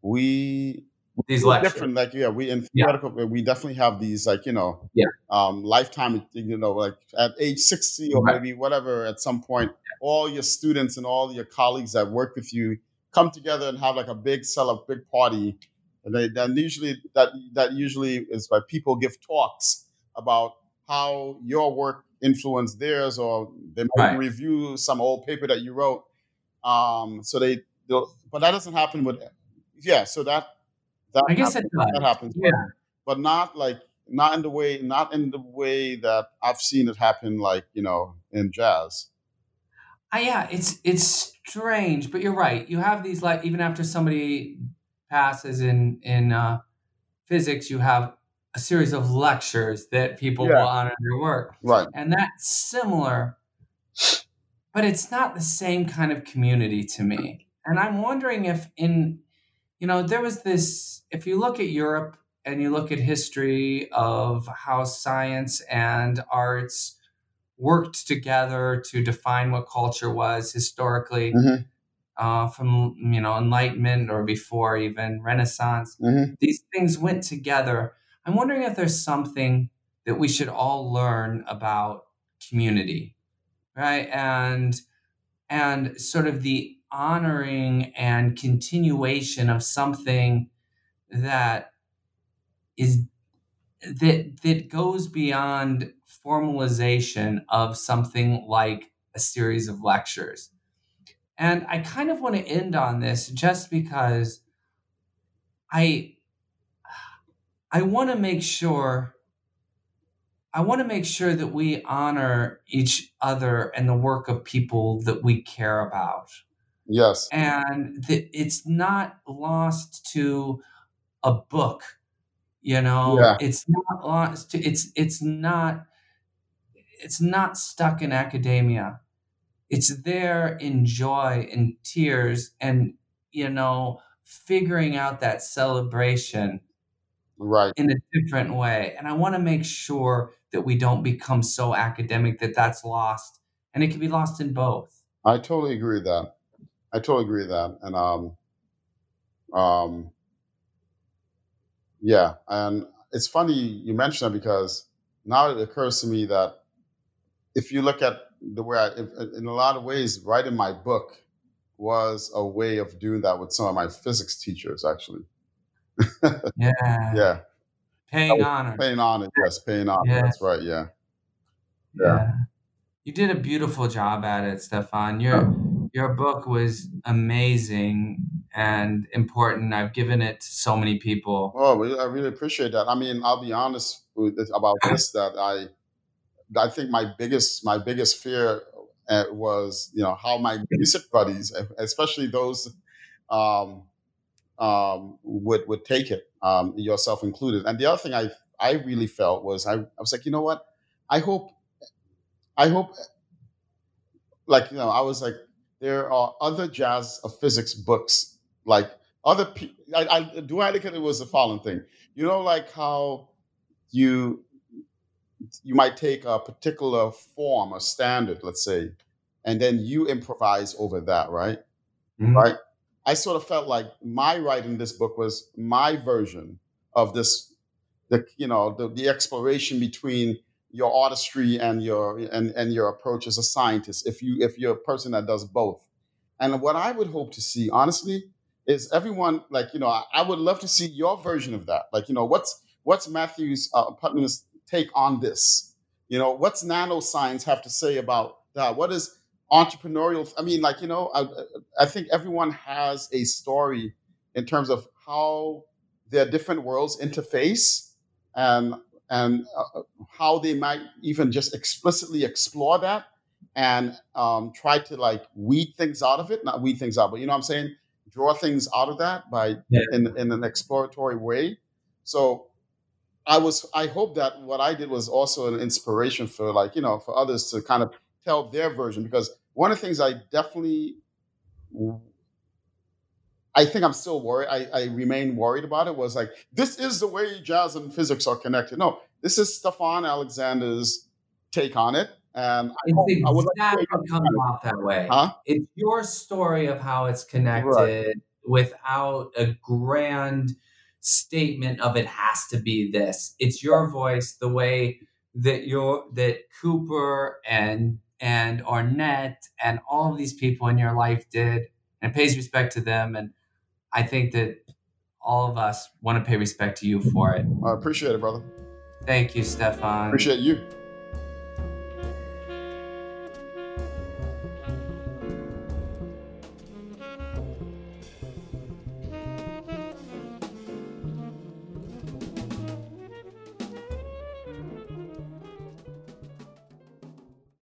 Speaker 2: we
Speaker 1: These lectures.
Speaker 2: different. Like yeah, we in
Speaker 1: Yeah.
Speaker 2: theoretical, we definitely have these like you know,
Speaker 1: Yeah.
Speaker 2: um, lifetime. You know, like at age sixty or
Speaker 1: Right.
Speaker 2: maybe whatever, at some point, all your students and all your colleagues that work with you come together and have like a big cell, a big party, and they then usually that that usually is by people give talks about how your work influenced theirs, or they might
Speaker 1: Right.
Speaker 2: review some old paper that you wrote. Um, so they, but that doesn't happen with, yeah. So that that
Speaker 1: I guess
Speaker 2: happens,
Speaker 1: it does.
Speaker 2: that happens, but,
Speaker 1: Yeah.
Speaker 2: but not like not in the way not in the way that I've seen it happen, like you know, in jazz.
Speaker 1: Uh, yeah, it's it's strange, but you're right. You have these like even after somebody passes in in uh, physics, you have a series of lectures that people
Speaker 2: Yeah.
Speaker 1: will honor their work,
Speaker 2: Right.
Speaker 1: and that's similar, but it's not the same kind of community to me. And I'm wondering if in you know there was this if you look at Europe and you look at history of how science and arts worked together to define what culture was historically
Speaker 2: Mhm.
Speaker 1: uh, from you know enlightenment or before even renaissance
Speaker 2: hmm
Speaker 1: these things went together. I'm wondering if there's something that we should all learn about community right? And and sort of the honoring and continuation of something that is that that goes beyond formalization of something like a series of lectures. And I kind of want to end on this just because I I want to make sure I want to make sure that we honor each other and the work of people that we care about
Speaker 2: Yes.
Speaker 1: and that it's not lost to a book you know
Speaker 2: Yeah.
Speaker 1: it's not lost to it's it's not it's not stuck in academia it's there in joy and tears and you know figuring out that celebration
Speaker 2: Right.
Speaker 1: in a different way and i want to make sure that we don't become so academic that that's lost and it can be lost in both
Speaker 2: I totally agree with that. I totally agree with that. And um, um, yeah, and it's funny you mention that because now it occurs to me that if you look at the way, I, if, in a lot of ways, writing my book was a way of doing that with some of my physics teachers, actually.
Speaker 1: yeah
Speaker 2: Yeah,
Speaker 1: paying honor
Speaker 2: paying on it. Yes, paying on.
Speaker 1: Yeah.
Speaker 2: That's right. Yeah.
Speaker 1: Yeah. You did a beautiful job at it, Stephon. Your your book was amazing and important. I've given it to so many people.
Speaker 2: Oh, I really appreciate that. I mean, I'll be honest with this, about this that I, I think my biggest my biggest fear uh, was you know how my music buddies, especially those, um, um, would would take it, um, yourself included. And the other thing I I really felt was I, I was like, you know what, I hope, I hope, like you know, I was like, there are other jazz of physics books like other people. I, I do I look it was the following thing. You know, like how you you might take a particular form, a standard, let's say, and then you improvise over that, right?
Speaker 1: Mhm.
Speaker 2: Right. I sort of felt like my writing this book was my version of this, the you know the, the exploration between your artistry and your and, and your approach as a scientist. If you if you're a person that does both, and what I would hope to see, honestly, is everyone like you know I, I would love to see your version of that. Like you know what's what's Matthew's uh, Putnam's take on this? You know what's nanoscience have to say about that? What is entrepreneurial? I mean, like you know, I, I think everyone has a story in terms of how their different worlds interface and and uh, how they might even just explicitly explore that and um, try to like weed things out of it not weed things out but you know what i'm saying draw things out of that by
Speaker 1: Yeah.
Speaker 2: in, in an exploratory way So I was I hope that what I did was also an inspiration for like, you know, for others to kind of tell their version because one of the things I definitely I think I'm still worried. I, I remain worried about it. Was like this is the way jazz and physics are connected. No, this is Stephon Alexander's take on it, and
Speaker 1: it's I, exactly I would like comes off that way. Huh? It's your story of how it's connected right. without a grand statement of it has to be this. It's your voice, the way that your that Cooper and and Ornette and all of these people in your life did, and pays respect to them. And I think that all of us want to pay respect to you for it.
Speaker 2: I appreciate it, brother.
Speaker 1: Thank you, Stephon.
Speaker 2: Appreciate you.